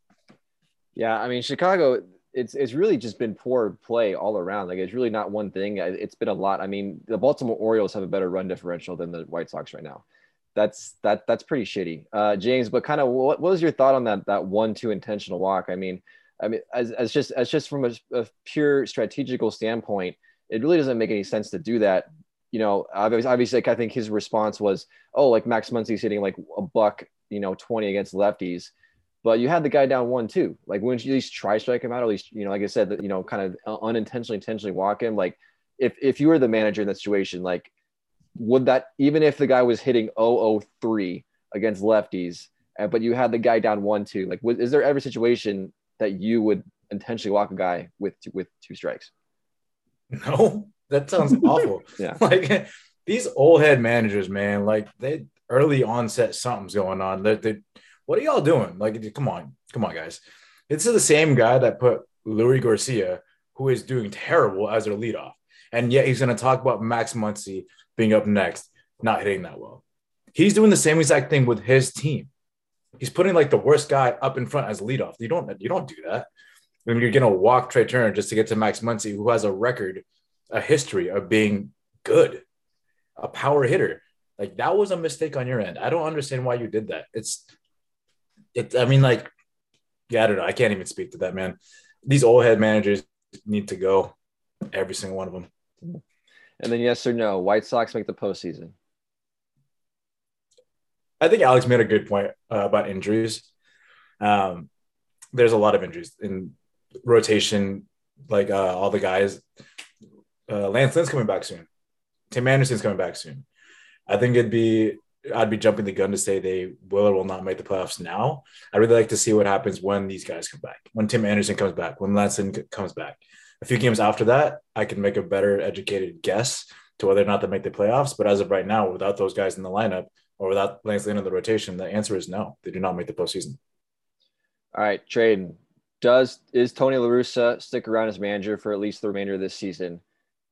Yeah, I mean Chicago. It's, it's really just been poor play all around. Like it's really not one thing. It's been a lot. I mean, the Baltimore Orioles have a better run differential than the White Sox right now that's that that's pretty shitty. Uh, James, but kind of what, what was your thought on that that one two intentional walk? I mean, I mean, as, as just as just from a, a pure strategical standpoint, it really doesn't make any sense to do that. You know, obviously, obviously like I think his response was, oh, like Max Muncy's hitting like a buck, you know, 20 against lefties. But you had the guy down one, two. Like, wouldn't you at least try strike him out? At least, you know, like I said, you know, kind of unintentionally, intentionally walk him. Like, if if you were the manager in that situation, like would that even if the guy was hitting 003 against lefties, uh, but you had the guy down one two, like is there ever a situation that you would intentionally walk a guy with with two strikes? No, that sounds awful. yeah, like these old head managers, man, like they early onset something's going on. They, they, what are y'all doing? Like, come on, come on, guys. This is the same guy that put Leury Garcia, who is doing terrible as their leadoff, and yet he's going to talk about Max Muncy being up next, not hitting that well. He's doing the same exact thing with his team. He's putting like the worst guy up in front as leadoff. You don't you don't do that. When you're gonna walk Trea Turner just to get to Max Muncy, who has a record, a history of being good, a power hitter. Like that was a mistake on your end. I don't understand why you did that. It's it. I mean, like, yeah, I don't know. I can't even speak to that, man. These old head managers need to go. Every single one of them. And then yes or no, White Sox make the postseason. I think Alex made a good point uh, about injuries. Um, there's a lot of injuries in rotation, like uh, all the guys. Uh, Lance Lynn's coming back soon. Tim Anderson's coming back soon. I think it'd be I'd be jumping the gun to say they will or will not make the playoffs now. I'd really like to see what happens when these guys come back, when Tim Anderson comes back, when Lance Lynn comes back a few games after that, I can make a better educated guess to whether or not they make the playoffs. But as of right now, without those guys in the lineup or without Lance Lynn in the rotation, the answer is no. They do not make the postseason. All right, Trade. Does is Tony La Russa stick around as manager for at least the remainder of this season?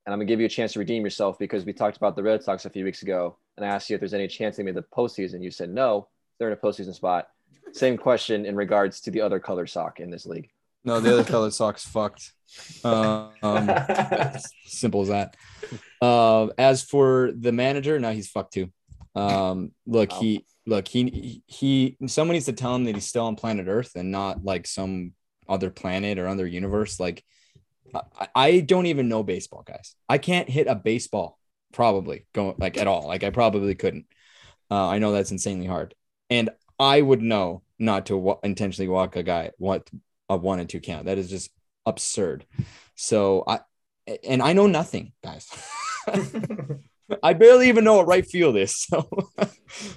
And I'm gonna give you a chance to redeem yourself because we talked about the Red Sox a few weeks ago, and I asked you if there's any chance they made the postseason. You said no, they're in a postseason spot. Same question in regards to the other color sock in this league. No, the other color socks fucked. Uh, um, simple as that. Uh, as for the manager, now he's fucked too. Um, look, Wow. he look he he. Someone needs to tell him that he's still on planet Earth and not like some other planet or other universe. Like, I, I don't even know baseball, guys. I can't hit a baseball probably go like at all. Like I probably couldn't. Uh, I know that's insanely hard, and I would know not to intentionally walk a guy what a one and two count. That is just absurd. So I and I know nothing, guys. I barely even know what right field is.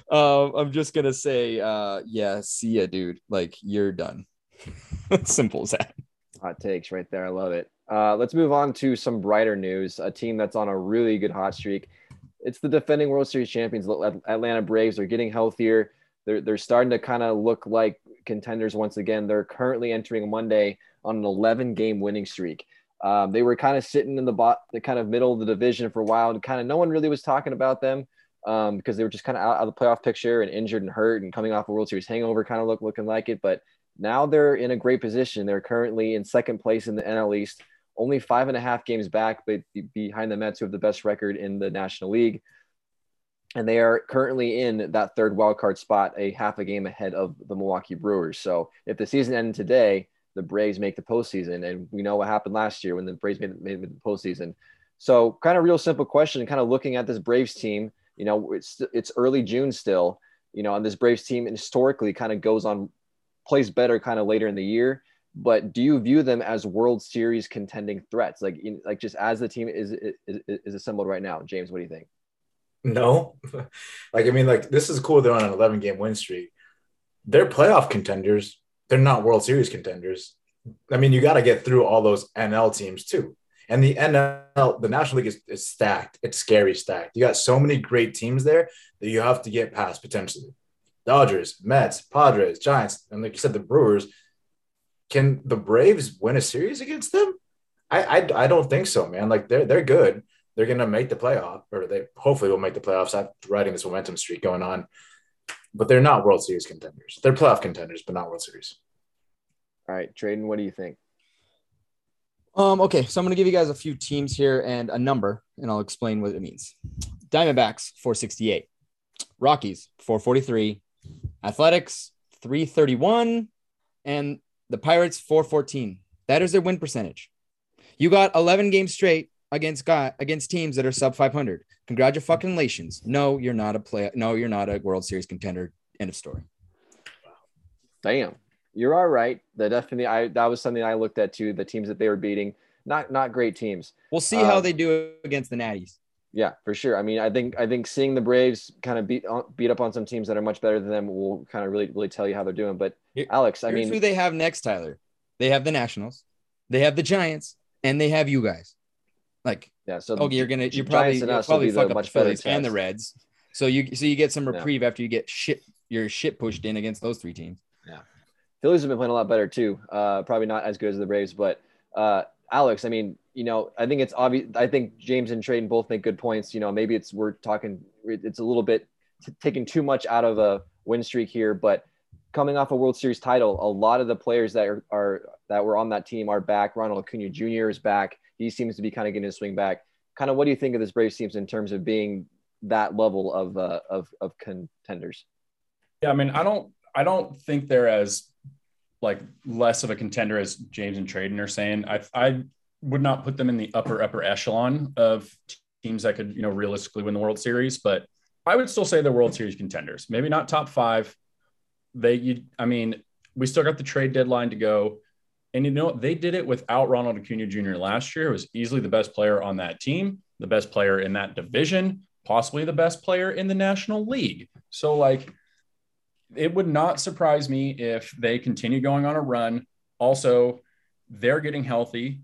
So um, I'm just gonna say, uh, yeah, see ya, dude. Like you're done. Simple as that. Hot takes right there. I love it. Uh, let's move on to some brighter news. A team that's on a really good hot streak. It's the defending World Series champions, Atlanta Braves. They're getting healthier. They're, they're starting to kind of look like contenders once again. They're currently entering Monday on an 11 game winning streak. Um, they were kind of sitting in the bot, the kind of middle of the division for a while, and kind of no one really was talking about them um, because they were just kind of out of the playoff picture and injured and hurt and coming off a World Series hangover, kind of look looking like it. But now they're in a great position. They're currently in second place in the NL East, only five and a half games back, but behind the Mets, who have the best record in the National League. And they are currently in that third wild card spot, a half a game ahead of the Milwaukee Brewers. So if the season ended today, the Braves make the postseason, and we know what happened last year when the Braves made, made the postseason. So, kind of real simple question, kind of looking at this Braves team. You know, it's it's early June still. You know, and this Braves team historically kind of goes on plays better kind of later in the year. But do you view them as World Series contending threats, like in, like just as the team is, is is assembled right now? James, what do you think? No, like I mean, like this is cool. They're on an 11 game win streak. They're playoff contenders. They're not World Series contenders. I mean, you got to get through all those NL teams too. And the NL, the National League is, is stacked. It's scary stacked. You got so many great teams there that you have to get past potentially. Dodgers, Mets, Padres, Giants, and like you said, the Brewers. Can the Braves win a series against them? I I, I don't think so, man. Like they're they're good they're going to make the playoff, or they hopefully will make the playoffs after riding this momentum streak going on. But they're not World Series contenders. They're playoff contenders, but not World Series. All right, Traden, what do you think? Um, okay, so I'm gonna give you guys a few teams here and a number, and I'll explain what it means. Diamondbacks 468, Rockies 443, Athletics 331, and the Pirates 414. That is their win percentage. You got 11 games straight against guy against teams that are sub 500. Congratulations. No, you're not a play. No, you're not a World Series contender. End of story. Damn, you're all right. The definitely, I that was something I looked at too. The teams that they were beating, not not great teams. We'll see how Um, they do against the Natties. Yeah, for sure. I mean, I think I think seeing the Braves kind of beat on- beat up on some teams that are much better than them will kind of really really tell you how they're doing. But Here- Alex, I mean, who they have next, Tyler. They have the Nationals, they have the Giants, and they have you guys. Like, yeah. So okay, you're gonna you're probably will probably fuck up much the better Phillies and the. Reds. So you so you get some Yeah. reprieve after you get shit your shit pushed in against those three teams. Yeah, Phillies have been playing a lot better too. Uh, probably not as good as the Braves, but uh, Alex, I mean, you know, I think it's obvious. I think James and Traden both make good points. You know, maybe it's we're talking, it's a little bit t- taking too much out of a win streak here, but coming off a World Series title, a lot of the players that are, are that were on that team are back. Ronald Acuna Jr. is back. He seems to be kind of getting his swing back. Kind of, what do you think of this Braves teams in terms of being that level of uh, of of contenders? Yeah, I mean, I don't, I don't think they're as like less of a contender as James and Traden are saying. I, I would not put them in the upper upper echelon of teams that could, you know, realistically win the World Series, but I would still say they're World Series contenders. Maybe not top five. They, you, I mean, we still got the trade deadline to go, and you know they did it without Ronald Acuna Jr. last year. It was easily the best player on that team, the best player in that division, possibly the best player in the National League. So like it would not surprise me if they continue going on a run. Also, they're getting healthy.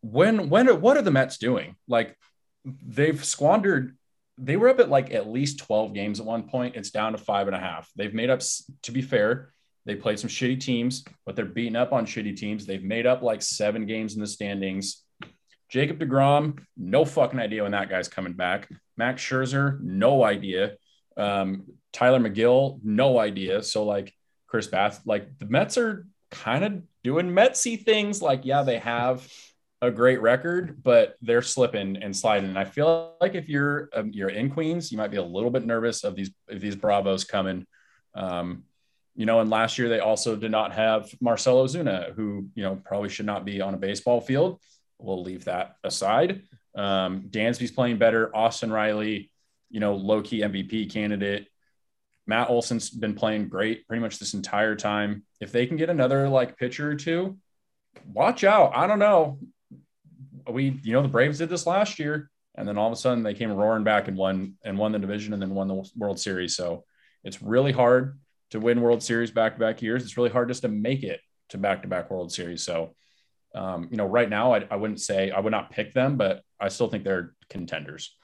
When when what are the Mets doing? Like they've squandered. They were up at like at least twelve games at one point. It's down to five and a half. They've made up. To be fair, They played some shitty teams, but they're beating up on shitty teams. They've made up like seven games in the standings. Jacob DeGrom, no fucking idea when that guy's coming back. Max Scherzer, no idea. Um, Tylor Megill, no idea. So like Chris Bath, like the Mets are kind of doing Metsy things. Like, yeah, they have a great record, but they're slipping and sliding. And I feel like if you're um, you're in Queens, you might be a little bit nervous of these of these Bravos coming. Um, you know, and last year they also did not have Marcell Ozuna, who you know probably should not be on a baseball field. We'll leave that aside. Um, Dansby's playing better. Austin Riley, you know, low key MVP candidate. Matt Olson's been playing great pretty much this entire time. If they can get another like pitcher or two, watch out. I don't know we, you know, the Braves did this last year, and then all of a sudden they came roaring back and won and won the division and then won the World Series. So it's really hard to win World Series back to back years. It's really hard just to make it to back to back World Series. So, um, you know, right now I, I wouldn't say I would not pick them, but I still think they're contenders.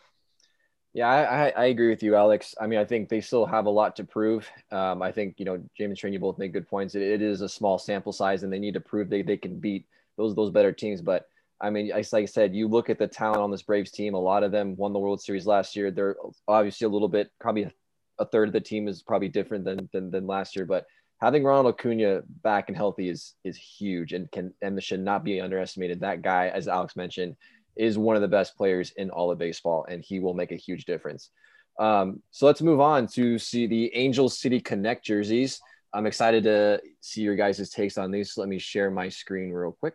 Yeah, I, I, agree with you, Alex. I mean, I think they still have a lot to prove. Um, I think, you know, James Train, you both make good points. It, it is a small sample size and they need to prove they, they can beat those, those better teams. But I mean, like I said, you look at the talent on this Braves team. A lot of them won the World Series last year. They're obviously a little bit, probably a third of the team is probably different than than, than last year. But having Ronald Acuna back and healthy is is huge and can and should not be underestimated. That guy, as Alex mentioned, is one of the best players in all of baseball, and he will make a huge difference. Um, so let's move on to see the Angel City Connect jerseys. I'm excited to see your guys' takes on these. So let me share my screen real quick.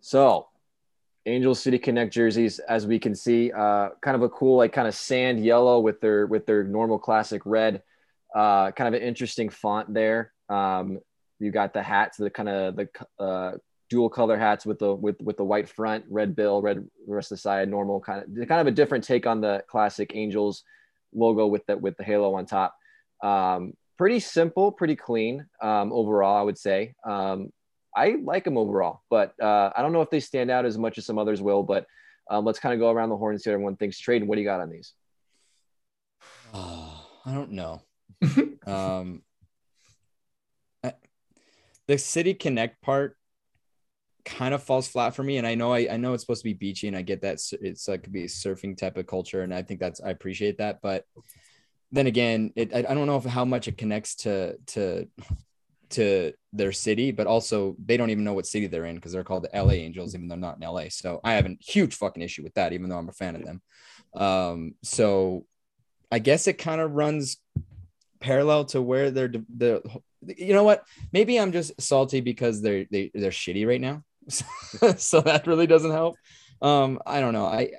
So Angel City Connect jerseys, as we can see, uh, kind of a cool, like kind of sand yellow with their with their normal classic red. Uh, kind of an interesting font there. Um, you got the hats, the kind of the uh, dual color hats with the with with the white front, red bill, red rest of the side, normal kind of kind of a different take on the classic Angels logo with the with the halo on top. Um, pretty simple, pretty clean um, overall, I would say. Um, I like them overall, but uh, I don't know if they stand out as much as some others will. But um, let's kind of go around the horn and see what everyone thinks. Trade, what do you got on these? Oh, I don't know. um, I, the City Connect part kind of falls flat for me, and I know I, I know it's supposed to be beachy, and I get that it's like could be a surfing type of culture, and I think that's I appreciate that, but then again, it I, don't know if how much it connects to to to their city, but also they don't even know what city they're in because they're called the LA Angels, even though not in LA. So I have a huge fucking issue with that, even though I'm a fan of them. Um, so I guess it kind of runs parallel to where they're the you know what maybe i'm just salty because they're they, they're shitty right now so that really doesn't help um i don't know i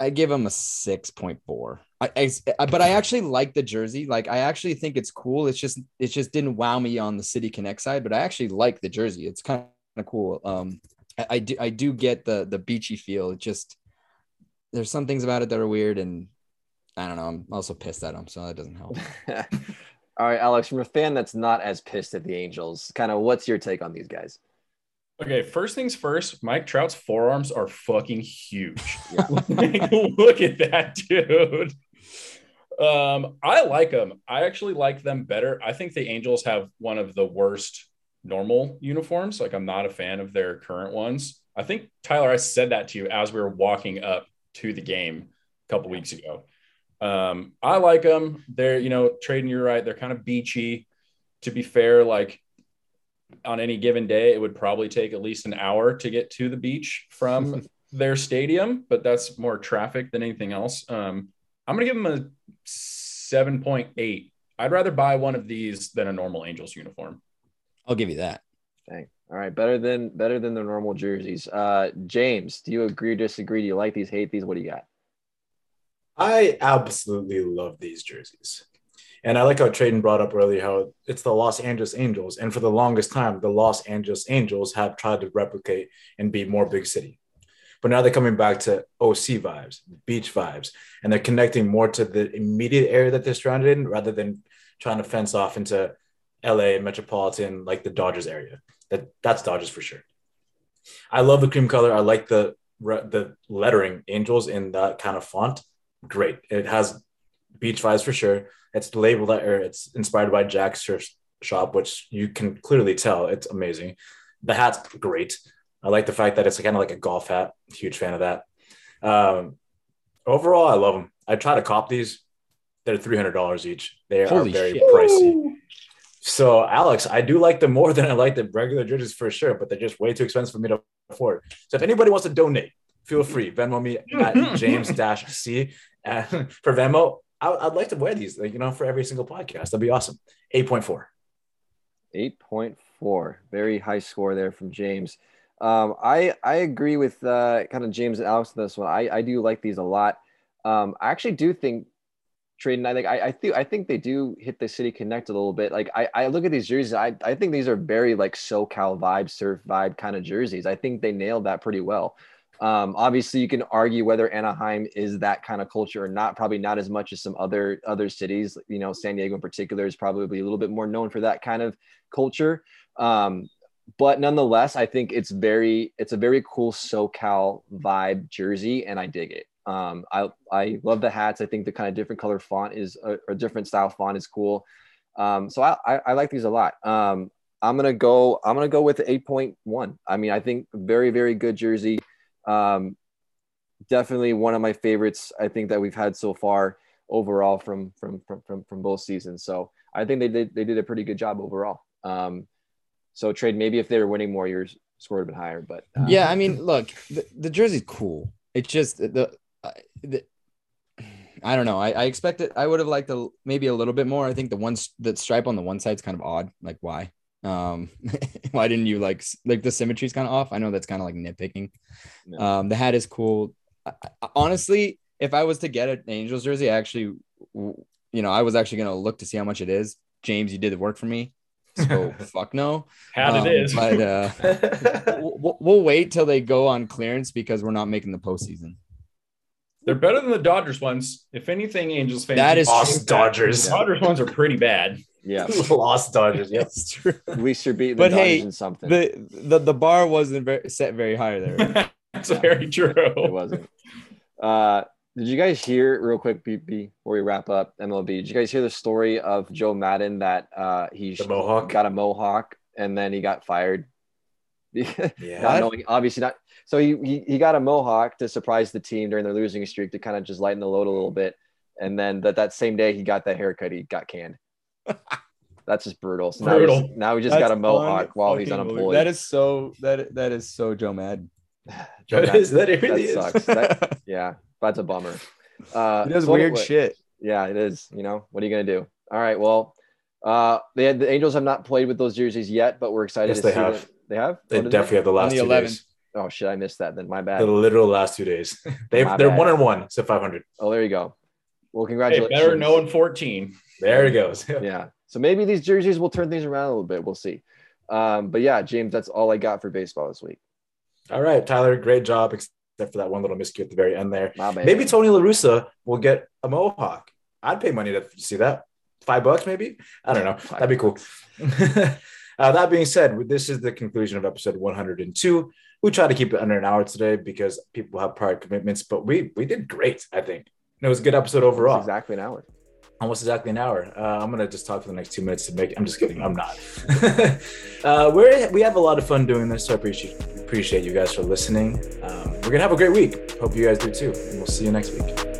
i give them a 6.4 I, I, but I actually like the jersey. Like I actually think it's cool. It's just it just didn't wow me on the City Connect side, but I actually like the jersey. It's kind of cool. Um, I, I do I do get the the beachy feel. It just there's some things about it that are weird, and I don't know. I'm also pissed at them, so that doesn't help. All right, Alex, from a fan that's not as pissed at the Angels, kind of what's your take on these guys? Okay, first things first, Mike Trout's forearms are fucking huge. Yeah. like, look at that, dude. Um, I like them. I actually like them better. I think the Angels have one of the worst normal uniforms. Like I'm not a fan of their current ones. I think Tyler, I said that to you as we were walking up to the game a couple weeks ago. Um, I like them. They're, you know, trading. You're right. They're kind of beachy. To be fair, like on any given day, it would probably take at least an hour to get to the beach from their stadium, but that's more traffic than anything else. Um, I'm going to give them a 7.8. I'd rather buy one of these than a normal Angels uniform. I'll give you that. Dang. All right, better than better than the normal jerseys. Uh, James, do you agree or disagree? Do you like these, hate these? What do you got? I absolutely love these jerseys. And I like how Traden brought up earlier how it's the Los Angeles Angels. And for the longest time, the Los Angeles Angels have tried to replicate and be more big city. But now they're coming back to OC vibes, beach vibes, and they're connecting more to the immediate area that they're surrounded in rather than trying to fence off into LA metropolitan, like the Dodgers area. That that's Dodgers for sure. I love the cream color. I like the the lettering angels in that kind of font. Great. It has beach vibes for sure. It's labeled or it's inspired by Jack's Surf shop, which you can clearly tell it's amazing. The hat's great. I like the fact that it's kind of like a golf hat. Huge fan of that. Um, overall, I love them. I try to cop these. They're three hundred dollars each. They Holy are very shit. pricey. So, Alex, I do like them more than I like the regular jerseys for sure, but they're just way too expensive for me to afford. So, if anybody wants to donate, feel free. Venmo me at James Dash C uh, for Venmo. I, I'd like to wear these, like you know, for every single podcast. That'd be awesome. Eight point four. 8.4 very high score there from james. Um, I, I agree with uh, kind of james and alex on this one. I, I do like these a lot. Um, i actually do think trade and i think I, I think i think they do hit the city connect a little bit. Like i, I look at these jerseys I, I think these are very like socal vibe surf vibe kind of jerseys. I think they nailed that pretty well um, obviously, you can argue whether Anaheim is that kind of culture or not. Probably not as much as some other other cities. You know, San Diego in particular is probably a little bit more known for that kind of culture. Um, but nonetheless, I think it's very it's a very cool SoCal vibe jersey, and I dig it. Um, I I love the hats. I think the kind of different color font is a, different style font is cool. Um, so I, I, I like these a lot. Um, I'm gonna go. I'm gonna go with 8.1. I mean, I think very very good jersey. Um, definitely one of my favorites. I think that we've had so far overall from from from from, from both seasons. So I think they did they did a pretty good job overall. Um, so trade maybe if they were winning more, your score would have been higher. But uh, yeah, I mean, look, the, the jersey's cool. It's just the, the I don't know. I, I expected I would have liked a, maybe a little bit more. I think the one that stripe on the one side's kind of odd. Like why? Um, why didn't you like like the symmetry's kind of off? I know that's kind of like nitpicking. No. Um, the hat is cool. I, I- honestly, if I was to get an Angels jersey, I actually, you know, I was actually gonna look to see how much it is. James, you did the work for me. So fuck no. Hat Um, it is. But uh, we'll, we'll- we'll wait till they go on clearance because we're not making the postseason. They're better than the Dodgers ones. If anything, Angels fans. That is Lost Dodgers. The Dodgers ones are pretty bad. yeah, Lost Dodgers. Yep. It's true. at least you're the But Dodgers hey, in something. The, the the bar wasn't very, set very high there. That's very true. it wasn't. Uh, did you guys hear real quick be- before we wrap up MLB? Did you guys hear the story of Joe Maddon that uh, he The mohawk? got a mohawk and then he got fired? yeah, not Yeah. knowing, obviously not. So he, he he got a mohawk to surprise the team during their losing streak to kind of just lighten the load a little bit, and then that that same day he got that haircut, he got canned. That's just brutal. So now he's- Brutal. Now, he just got a mohawk while he's unfucking unemployed. That is so that that is so Joe Mad. Joe That is that it That really is. sucks. That- yeah, that's a bummer. Uh, he does so weird anyway- shit. Yeah, it is. You know, what are you gonna do? All right. Well, uh, they had the Angels have not played with those jerseys yet, but we're excited Yes, to they see have. that- They have. They did definitely have the last the two 11th. days. Oh shit, I missed that. Then my bad. The literal last two days. They My they're bad. one and one, so five hundred. Oh, there you go. Well, Hey, congratulations. better knowing 14. There it goes. Yeah. So maybe these jerseys will turn things around a little bit. We'll see. Um, but yeah, James, that's all I got for baseball this week. All right, Tyler, great job, except for that one little miscue at the very end there. Maybe Tony La Russa will get a mohawk. I'd pay money to see that. Five bucks, maybe. I don't know. Five That'd be cool. uh, that being said, this is the conclusion of episode 102. We try to keep it under an hour today because people have prior commitments, but we we did great. I think And it was a good episode overall. exactly an hour. almost exactly an hour. Uh, I'm gonna just talk for the next two minutes to make. I'm just kidding. I'm not. uh, we're we have a lot of fun doing this, so I appreciate appreciate you guys for listening. Um, we're gonna have a great week. Hope you guys do too, and we'll see you next week.